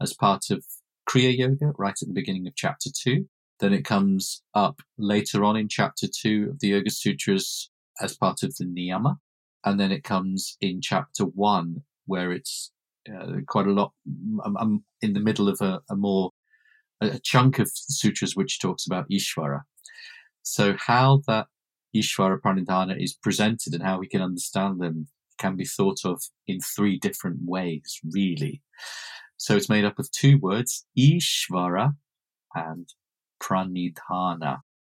as part of Kriya Yoga right at the beginning of chapter two. Then it comes up later on in chapter two of the Yoga Sutras as part of the Niyama. And then it comes in chapter one where it's uh, quite a lot. I'm, I'm, in the middle of a, a more a chunk of sutras which talks about Ishvara. So how that Ishvara Pranidhana is presented and how we can understand them can be thought of in three different ways, really. So it's made up of two words, Ishvara and Pranidhana.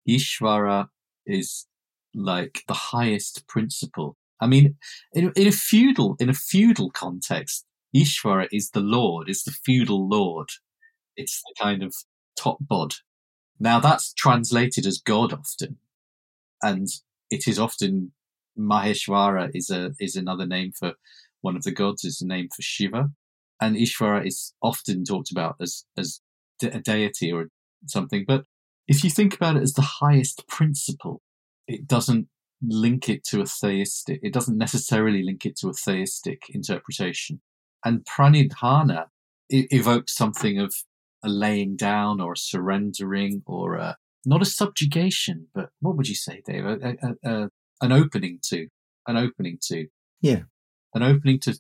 Ishvara is like the highest principle. I mean, in, in a feudal, in a feudal context, Ishvara is the Lord, is the feudal Lord. It's the kind of top bod. Now that's translated as God often, and it is often Maheshwara is a is another name for one of the gods. Is a name for Shiva, and Ishvara is often talked about as as a deity or something. But if you think about it as the highest principle, it doesn't link it to a theistic. It doesn't necessarily link it to a theistic interpretation. And pranidhana evokes something of a laying down or a surrendering or a, not a subjugation, but what would you say, Dave? A, a, an opening to, an opening to, yeah, an opening to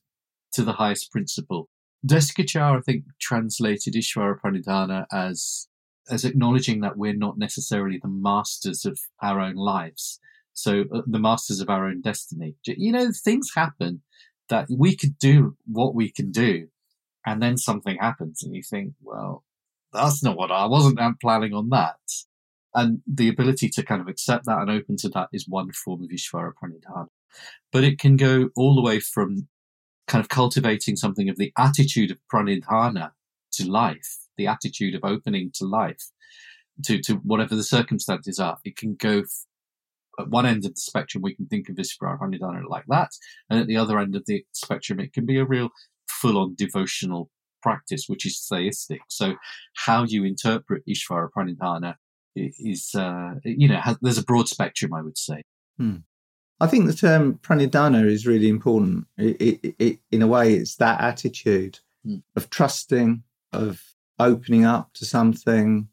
to the highest principle. Desikachar, I think, translated Ishvara Pranidhana as as acknowledging that we're not necessarily the masters of our own lives, so uh, the masters of our own destiny. You know, things happen that we could do what we can do, and then something happens, and you think, well, that's not what I wasn't uh, planning on that. And the ability to kind of accept that and open to that is one form of Ishvara Pranidhana. But it can go all the way from kind of cultivating something of the attitude of Pranidhana to life, the attitude of opening to life, to, to whatever the circumstances are. It can go f- at one end of the spectrum, we can think of Ishvara Pranidhana like that. And at the other end of the spectrum, it can be a real full on devotional practice, which is theistic. So how you interpret Ishvara Pranidhana is, uh, you know, has, there's a broad spectrum, I would say. Hmm. I think the term pranidhana is really important. It, it, it, in a way, it's that attitude hmm. of trusting, of opening up to something,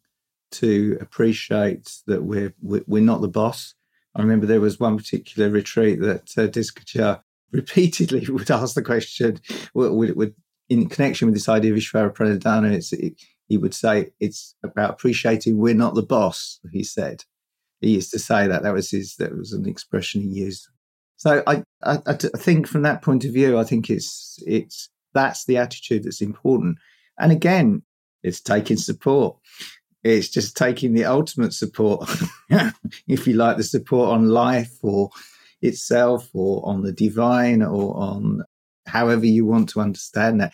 to appreciate that we're we're not the boss. I remember there was one particular retreat that uh, Desikachar *laughs* repeatedly would ask the question, would, it would, in connection with this idea of Ishvara Pranidhana, it's, it, he would say it's about appreciating we're not the boss. He said he used to say that. That was his. That was an expression he used. So I, I, I think from that point of view, I think it's it's that's the attitude that's important. And again, it's taking support. It's just taking the ultimate support, *laughs* if you like, the support on life or itself or on the divine or on however you want to understand that.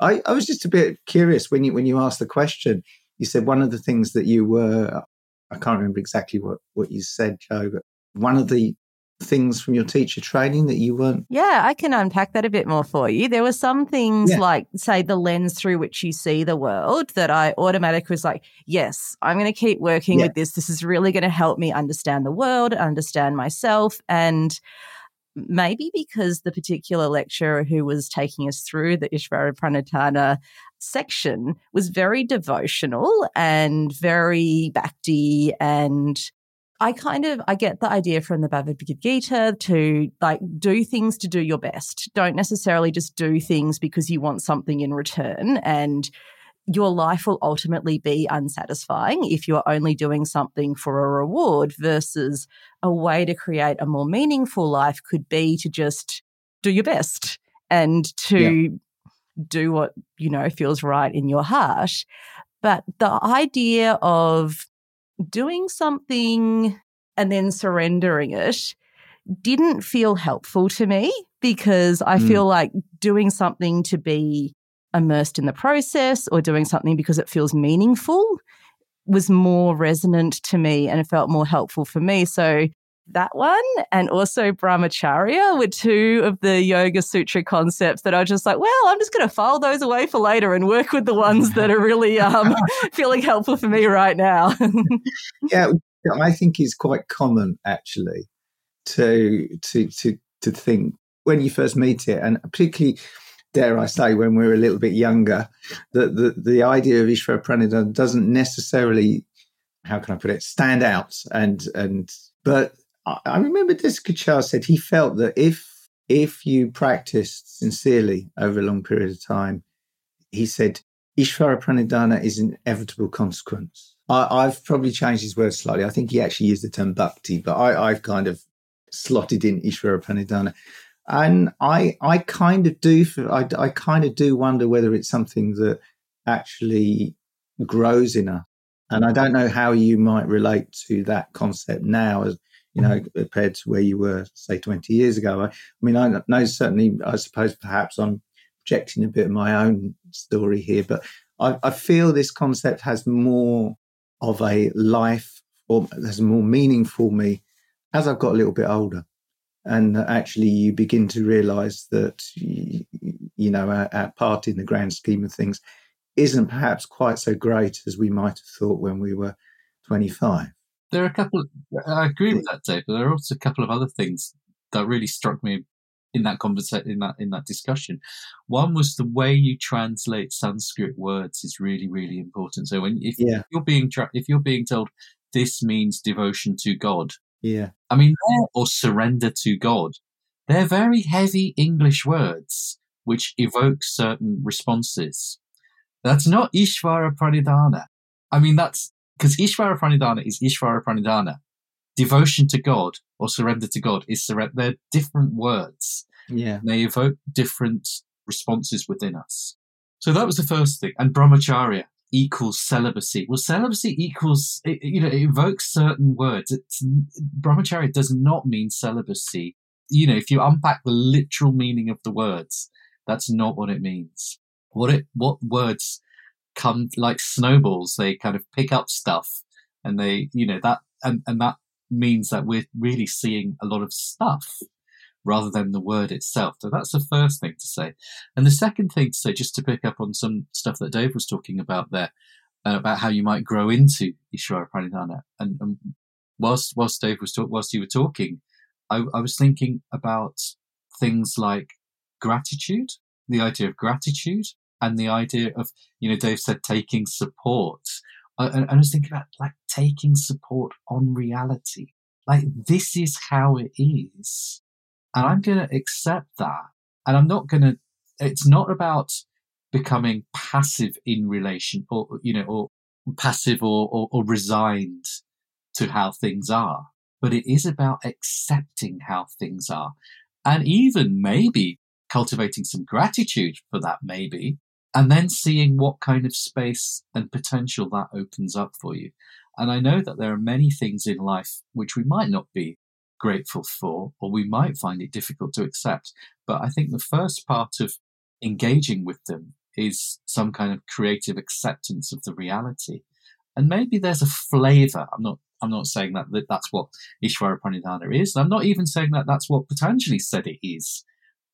I, I was just a bit curious when you when you asked the question. You said one of the things that you were I can't remember exactly what, what you said, Joe, but one of the things from your teacher training that you weren't yeah i can unpack that a bit more for you there were some things yeah. like say the lens through which you see the world that i automatically was like yes i'm going to keep working yeah. with this this is really going to help me understand the world understand myself and maybe because the particular lecturer who was taking us through the Ishvara Pranidhana section was very devotional and very bhakti and I kind of I get the idea from the Bhagavad Gita to like do things to do your best. Don't necessarily just do things because you want something in return and your life will ultimately be unsatisfying if you're only doing something for a reward versus a way to create a more meaningful life could be to just do your best and to yeah. do what you know feels right in your heart But the idea of doing something and then surrendering it didn't feel helpful to me because I mm. feel like doing something to be immersed in the process or doing something because it feels meaningful was more resonant to me and it felt more helpful for me. So that one and also brahmacharya were two of the yoga sutra concepts that I was just like, well, I'm just going to file those away for later and work with the ones that are really um, *laughs* feeling helpful for me right now. *laughs* yeah, I think it's quite common actually to to to to think when you first meet it, and particularly dare I say, when we're a little bit younger, that the, the idea of Ishvara Pranidhana doesn't necessarily, how can I put it, stand out. And and but I remember Desikachar said he felt that if if you practiced sincerely over a long period of time, he said Ishvara Pranidhana is an inevitable consequence. I, have probably changed his words slightly. I think he actually used the term bhakti, but I, have kind of slotted in Ishvara Pranidhana. And I, I kind of do, I, I kind of do wonder whether it's something that actually grows in us. And I don't know how you might relate to that concept now, as you know, mm-hmm. compared to where you were, say, 20 years ago. I, I mean, I know certainly, I suppose perhaps I'm projecting a bit of my own story here, but I, I feel this concept has more of a life or has more meaning for me as I've got a little bit older. And actually, you begin to realize that, you know, our, our part in the grand scheme of things isn't perhaps quite so great as we might have thought when we were 25 there are a couple. I agree with that, Dave. But there are also a couple of other things that really struck me in that conversation, in that in that discussion. One was the way you translate Sanskrit words is really really important. So when if yeah. you're being tra- if you're being told this means devotion to God, yeah, I mean or surrender to God, they're very heavy English words which evoke certain responses. That's not Ishvara Pranidhana. I mean, that's because Ishvara Pranidhana is Ishvara Pranidhana. Devotion to God or surrender to God is surrender. They're different words. Yeah. They evoke different responses within us. So that was the first thing. And brahmacharya equals celibacy. Well, celibacy equals, it, you know, it evokes certain words. It's, brahmacharya does not mean celibacy. You know, if you unpack the literal meaning of the words, that's not what it means. What it, what words come like snowballs. They kind of pick up stuff and they, you know, that, and, and that means that we're really seeing a lot of stuff rather than the word itself. So that's the first thing to say. And the second thing to say, just to pick up on some stuff that Dave was talking about there, uh, about how you might grow into Ishvara Pranidhana. And, and whilst, whilst Dave was whilst you were talking, I, I was thinking about things like gratitude, the idea of gratitude, and the idea of you know Dave said taking support. I was thinking about like taking support on reality. Like this is how it is, and I'm going to accept that. And I'm not going to. It's not about becoming passive in relation, or you know, or passive or, or, or resigned to how things are. But it is about accepting how things are, and even maybe cultivating some gratitude for that. Maybe and then seeing what kind of space and potential that opens up for you. And I know that there are many things in life which we might not be grateful for, or we might find it difficult to accept. But I think the first part of engaging with them is some kind of creative acceptance of the reality. And maybe there's a flavor. I'm not, I'm not saying that, that that's what Ishvara Pranidhana is. I'm not even saying that that's what Patanjali said it is.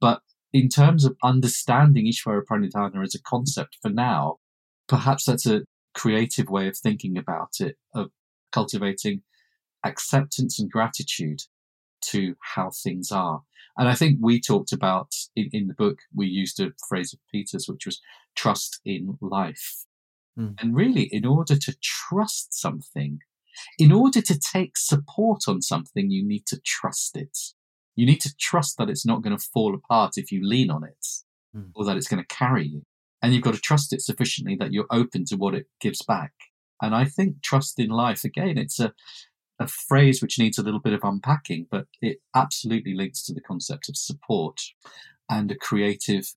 But in terms of understanding Ishvara Pranidhana as a concept for now, perhaps that's a creative way of thinking about it, of cultivating acceptance and gratitude to how things are. And I think we talked about in, in the book, we used a phrase of Peter's, which was trust in life. Mm. And really, in order to trust something, in order to take support on something, you need to trust it. You need to trust that it's not going to fall apart if you lean on it mm. or that it's going to carry you. And you've got to trust it sufficiently that you're open to what it gives back. And I think trust in life, again, it's a, a phrase which needs a little bit of unpacking, but it absolutely links to the concept of support and a creative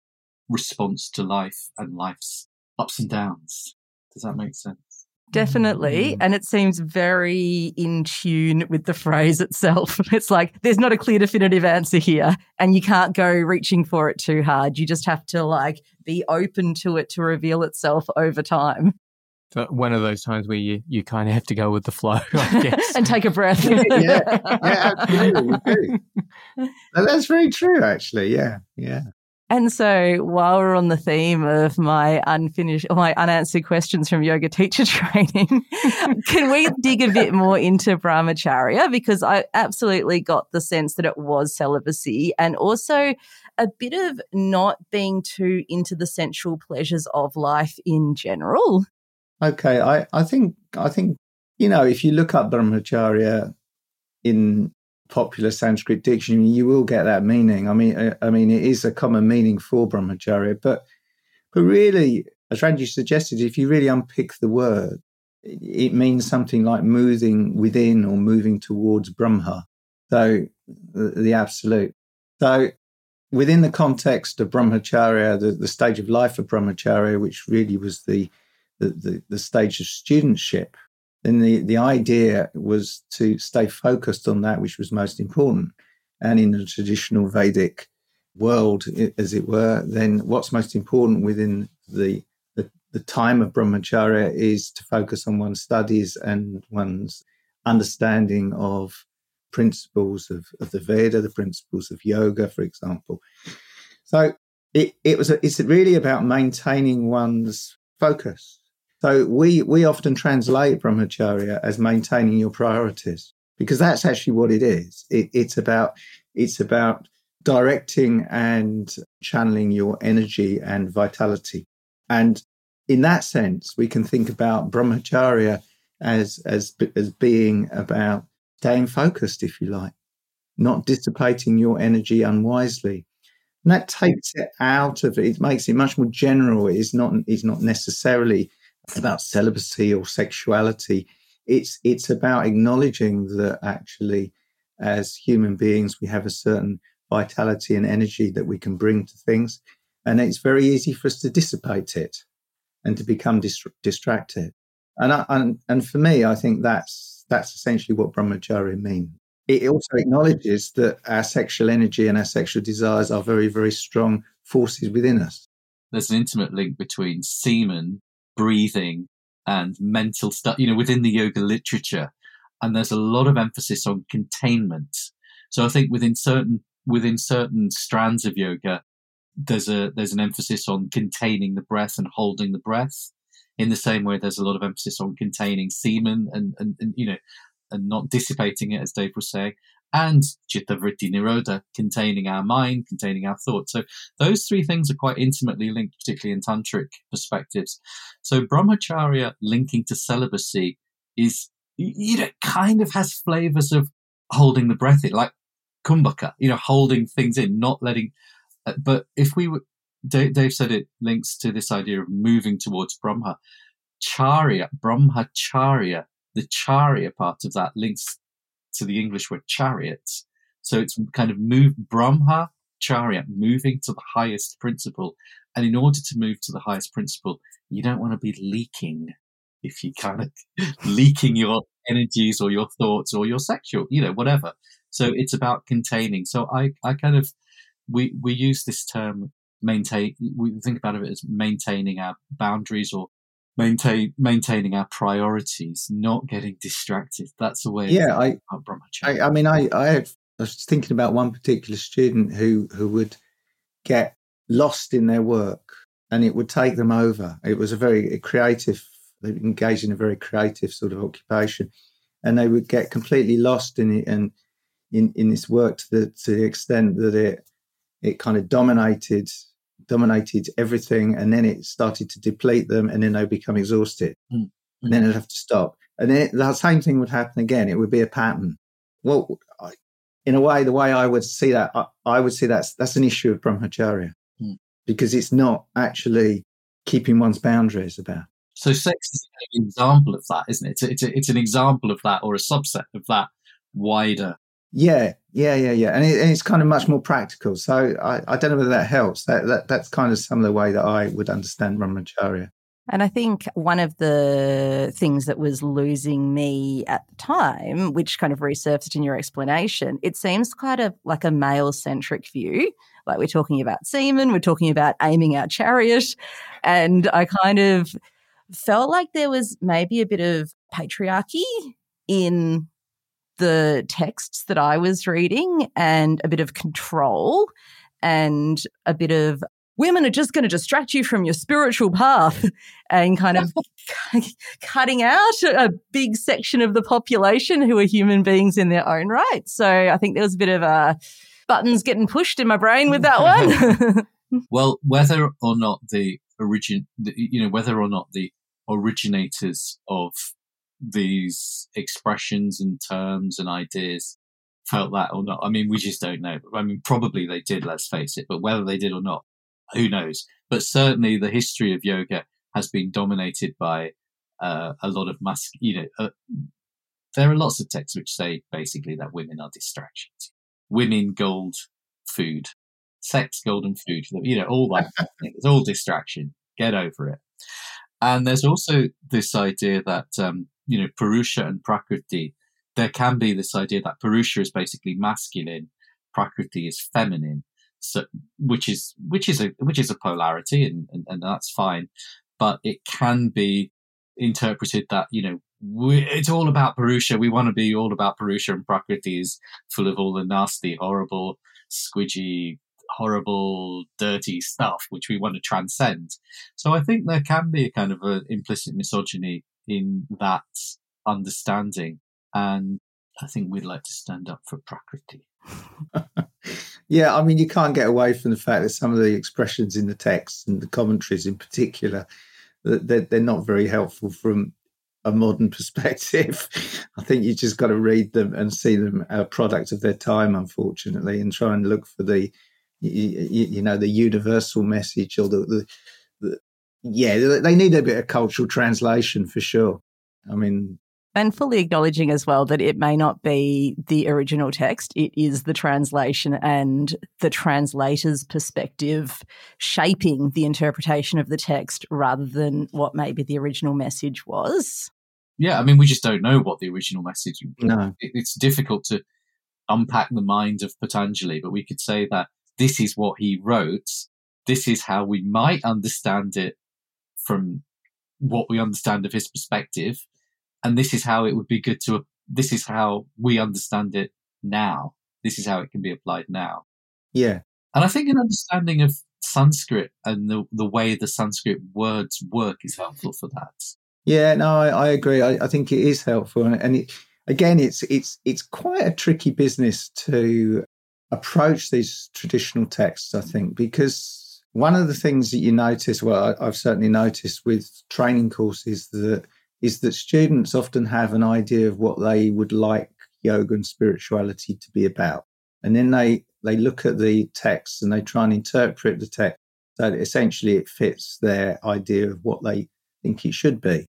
response to life and life's ups and downs. Does that make sense? Definitely. Mm. And it seems very in tune with the phrase itself. *laughs* It's like there's not a clear definitive answer here, and you can't go reaching for it too hard. You just have to like be open to it to reveal itself over time So one of those times where you, you kind of have to go with the flow, *laughs* I *laughs* guess. and take a breath. yeah, yeah, *laughs* absolutely. you that's very true, actually. Yeah, yeah. And so, while we're on the theme of my unfinished, or my unanswered questions from yoga teacher training, can we dig a bit more into brahmacharya? Because I absolutely got the sense that it was celibacy and also a bit of not being too into the sensual pleasures of life in general. Okay, I, I think I think you know if you look up brahmacharya in popular Sanskrit dictionary, you will get that meaning. I mean, I, I mean, it is a common meaning for brahmacharya, but but really, as Ranju suggested, if you really unpick the word, it, it means something like moving within or moving towards Brahma. So the, the absolute. So within the context of brahmacharya, the, the stage of life of brahmacharya, which really was the the, the, the stage of studentship, then the, the idea was to stay focused on that which was most important. And in the traditional Vedic world, as it were, then what's most important within the, the, the time of brahmacharya is to focus on one's studies and one's understanding of principles of, of the Veda, the principles of yoga, for example. So it, it was a, it's really about maintaining one's focus. So we we often translate brahmacharya as maintaining your priorities because that's actually what it is. It, it's about it's about directing and channeling your energy and vitality. And in that sense, we can think about brahmacharya as as as being about staying focused, if you like, not dissipating your energy unwisely. And that takes it out of it. It makes it much more general. It's not it's not necessarily about celibacy or sexuality. It's it's about acknowledging that actually, as human beings, we have a certain vitality and energy that we can bring to things, and it's very easy for us to dissipate it and to become dis- distracted. And, I, and and for me, I think that's that's essentially what brahmacharya means. It also acknowledges that our sexual energy and our sexual desires are very very strong forces within us. There's an intimate link between semen, breathing, and mental stuff, you know, within the yoga literature. And there's a lot of emphasis on containment. So I think within certain within certain strands of yoga, there's a there's an emphasis on containing the breath and holding the breath. In the same way, there's a lot of emphasis on containing semen and, and, and you know, and not dissipating it, as Dave was saying, and chitta vritti nirodha, containing our mind, containing our thoughts. So those three things are quite intimately linked, particularly in tantric perspectives. So brahmacharya linking to celibacy is, you know, kind of has flavors of holding the breath in, like kumbhaka, you know, holding things in, not letting. uh, But if we were, Dave, Dave said it links to this idea of moving towards Brahma. Charya, Brahmacharya, the Charya part of that links to the English word chariots. So it's kind of move Brahma chariot, moving to the highest principle. And in order to move to the highest principle, you don't want to be leaking. If you kind of *laughs* leaking your energies or your thoughts or your sexual, you know, whatever. So it's about containing. So I, I kind of, we, we use this term maintain, we think about it as maintaining our boundaries or maintain, maintaining our priorities, not getting distracted. That's the way Yeah, I. I, I mean, I, I, have, I was thinking about one particular student who who would get lost in their work, and it would take them over. It was a very creative. They engaged in a very creative sort of occupation, and they would get completely lost in it and in in this work to the to the extent that it it kind of dominated dominated everything, and then it started to deplete them, and then they become exhausted, Mm. and then they'd have to stop, and then the same thing would happen again. It would be a pattern. Well, I, in a way, the way I would see that, I, I would see that's that's an issue of brahmacharya Mm. because it's not actually keeping one's boundaries about. So sex is an example of that, isn't it? It's, a, it's, a, it's an example of that or a subset of that wider. Yeah, yeah, yeah, yeah, and, it, and it's kind of much more practical. So I, I don't know whether that helps. That, that that's kind of some of the way that I would understand brahmacharya. And I think one of the things that was losing me at the time, which kind of resurfaced in your explanation, it seems quite a like a male centric view. Like we're talking about semen, we're talking about aiming our chariot. And I kind of felt like there was maybe a bit of patriarchy in the texts that I was reading and a bit of control and a bit of women are just going to distract you from your spiritual path and kind of *laughs* cutting out a big section of the population who are human beings in their own right. So I think there was a bit of a uh, buttons getting pushed in my brain with that one. *laughs* well, whether or not the origin, you know, whether or not the originators of these expressions and terms and ideas felt that or not. I mean, we just don't know. I mean, probably they did, let's face it, but whether they did or not, who knows? But certainly the history of yoga has been dominated by uh, a lot of mask, you know, uh, there are lots of texts which say basically that women are distractions. Women, gold, food, sex, golden food, you know, all that. *laughs* it's all distraction. Get over it. And there's also this idea that, um, you know, Purusha and Prakriti, there can be this idea that Purusha is basically masculine, Prakriti is feminine so, which is which is a which is a polarity, and, and, and that's fine. But it can be interpreted that you know we, it's all about Purusha. We want to be all about Purusha, and Prakriti is full of all the nasty, horrible, squidgy, horrible, dirty stuff which we want to transcend. So I think there can be a kind of an implicit misogyny in that understanding, and I think we'd like to stand up for Prakriti. *laughs* yeah, I mean, you can't get away from the fact that some of the expressions in the text and the commentaries in particular, they're, they're not very helpful from a modern *laughs* perspective. I think you just got to read them and see them a product of their time, unfortunately, and try and look for the, you, you know, the universal message or the, the, the, yeah, they need a bit of cultural translation for sure. I mean, and fully acknowledging as well that it may not be the original text, it is the translation and the translator's perspective shaping the interpretation of the text rather than what maybe the original message was. Yeah, I mean, we just don't know what the original message. No, it's difficult to unpack the mind of Patanjali, but we could say that this is what he wrote. This is how we might understand it from what we understand of his perspective. And this is how it would be good to this is how we understand it now. This is how it can be applied now. Yeah. And i think an understanding of sanskrit and the, the way the sanskrit words work is helpful for that. Yeah no i, I agree. I, I, think it is helpful. And it, again it's it's it's quite a tricky business to approach these traditional texts i think because one of the things that you notice well i've certainly noticed with training courses that is that students often have an idea of what they would like yoga and spirituality to be about. And then they, they look at the text and they try and interpret the text so that essentially it fits their idea of what they think it should be.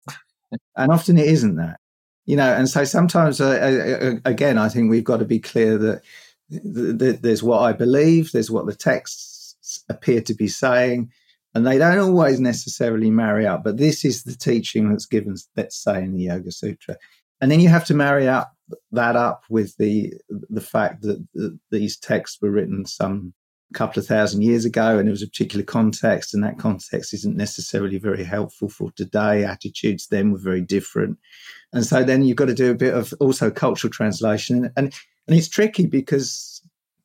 and often it isn't that. You know, and so sometimes, uh, uh, uh again, I think we've got to be clear that th- th- there's what I believe, there's what the texts appear to be saying, and they don't always necessarily marry up. But this is the teaching that's given, let's say, in the Yoga Sutra, and then you have to marry up that up with the the fact that the, these texts were written some couple of thousand years ago, and it was a particular context, and that context isn't necessarily very helpful for today. Attitudes then were very different, and so then you've got to do a bit of also cultural translation, and and and it's tricky because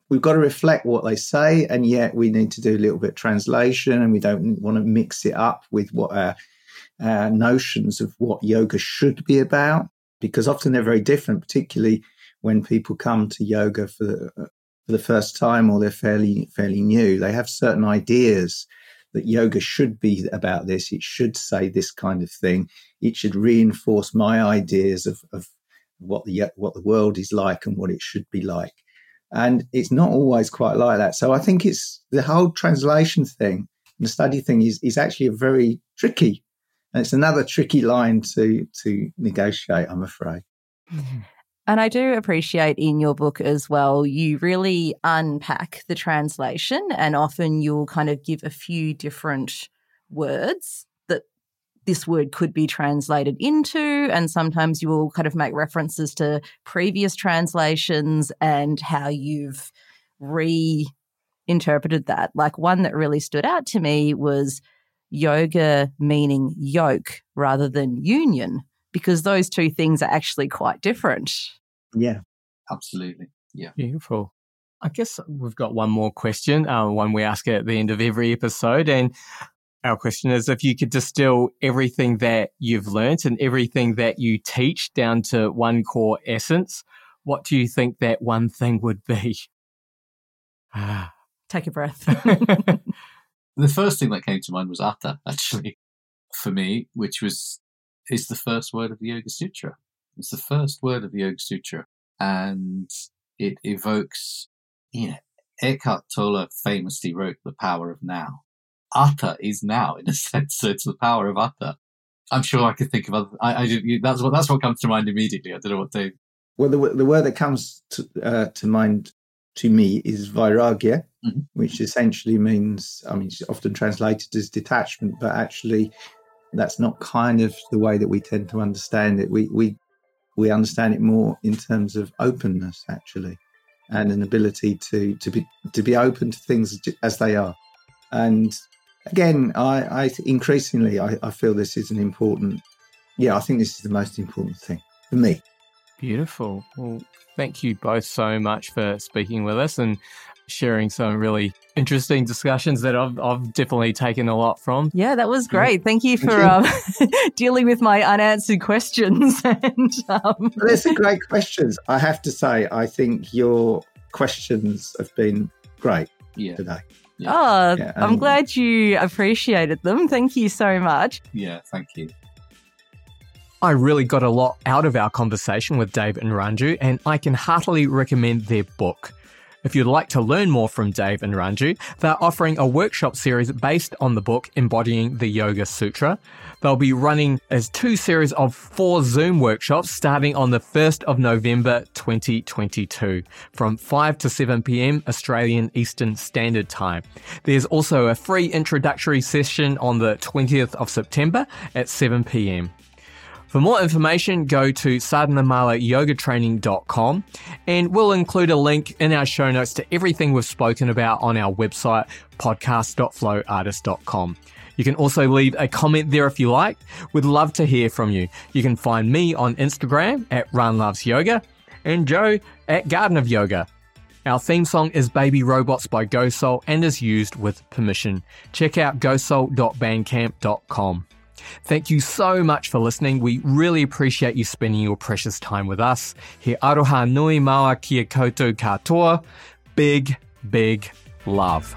we've got to reflect what they say, and yet we need to do a little bit of translation, and we don't want to mix it up with what our, our notions of what yoga should be about, because often they're very different, particularly when people come to yoga for the, for the first time or they're fairly fairly new. They have certain ideas that yoga should be about this. It should say this kind of thing. It should reinforce my ideas of, of what the what the world is like and what it should be like. And it's not always quite like that. So I think it's the whole translation thing, the study thing is, is actually a very tricky. And it's another tricky line to to negotiate, I'm afraid. *laughs* And I do appreciate in your book as well, you really unpack the translation and often you'll kind of give a few different words that this word could be translated into. And sometimes you will kind of make references to previous translations and how you've reinterpreted that. Like one that really stood out to me was yoga meaning yoke rather than union, because those two things are actually quite different. Yeah. Absolutely. Yeah. Beautiful. I guess we've got one more question, uh, one we ask at the end of every episode. And our question is if you could distill everything that you've learnt and everything that you teach down to one core essence, what do you think that one thing would be? *sighs* Take a breath. *laughs* the first thing that came to mind was Atha, actually, for me, which was is the first word of the Yoga Sutra. It's the first word of the Yoga Sutra, and it evokes, you know, Eckhart Tolle famously wrote "The Power of Now." Atha is now, in a *laughs* sense, so it's the power of Atha. I'm sure I could think of other. I, I that's what that's what comes to mind immediately. I don't know what they. Well, the the word that comes to uh, to mind to me is vairagya, mm-hmm. which essentially means, I mean, it's often translated as detachment, but actually, that's not kind of the way that we tend to understand it. We we we understand it more in terms of openness, actually, and an ability to to be to be open to things as they are. And again, I, I increasingly I, I feel this is an important. Yeah, I think this is the most important thing for me. Beautiful. Well, thank you both so much for speaking with us and sharing some really interesting discussions that I've, I've definitely taken a lot from. Yeah, that was great. Thank you for Um, *laughs* dealing with my unanswered questions. *laughs* and um... well, They're some great questions. I have to say, I think your questions have been great yeah. today. Yeah. Oh, yeah, I'm glad you appreciated them. Thank you so much. Yeah, thank you. I really got a lot out of our conversation with Dave and Ranju, and I can heartily recommend their book. If you'd like to learn more from Dave and Ranju, they're offering a workshop series based on the book Embodying the Yoga Sutra. They'll be running as two series of four Zoom workshops starting on the 1st of November 2022 from 5 to 7 p.m. Australian Eastern Standard Time. There's also a free introductory session on the 20th of September at 7 p.m. For more information, go to sadhanamalayogatraining.com and we'll include a link in our show notes to everything we've spoken about on our website, podcast.flowartist.com. You can also leave a comment there if you like. We'd love to hear from you. You can find me on Instagram at runlovesyoga and Joe at Garden of Yoga. Our theme song is Baby Robots by GoSoul and is used with permission. Check out gosoul.bandcamp.com. Thank you so much for listening. We really appreciate you spending your precious time with us. He aroha nui maua kia koutou katoa. Big, big love.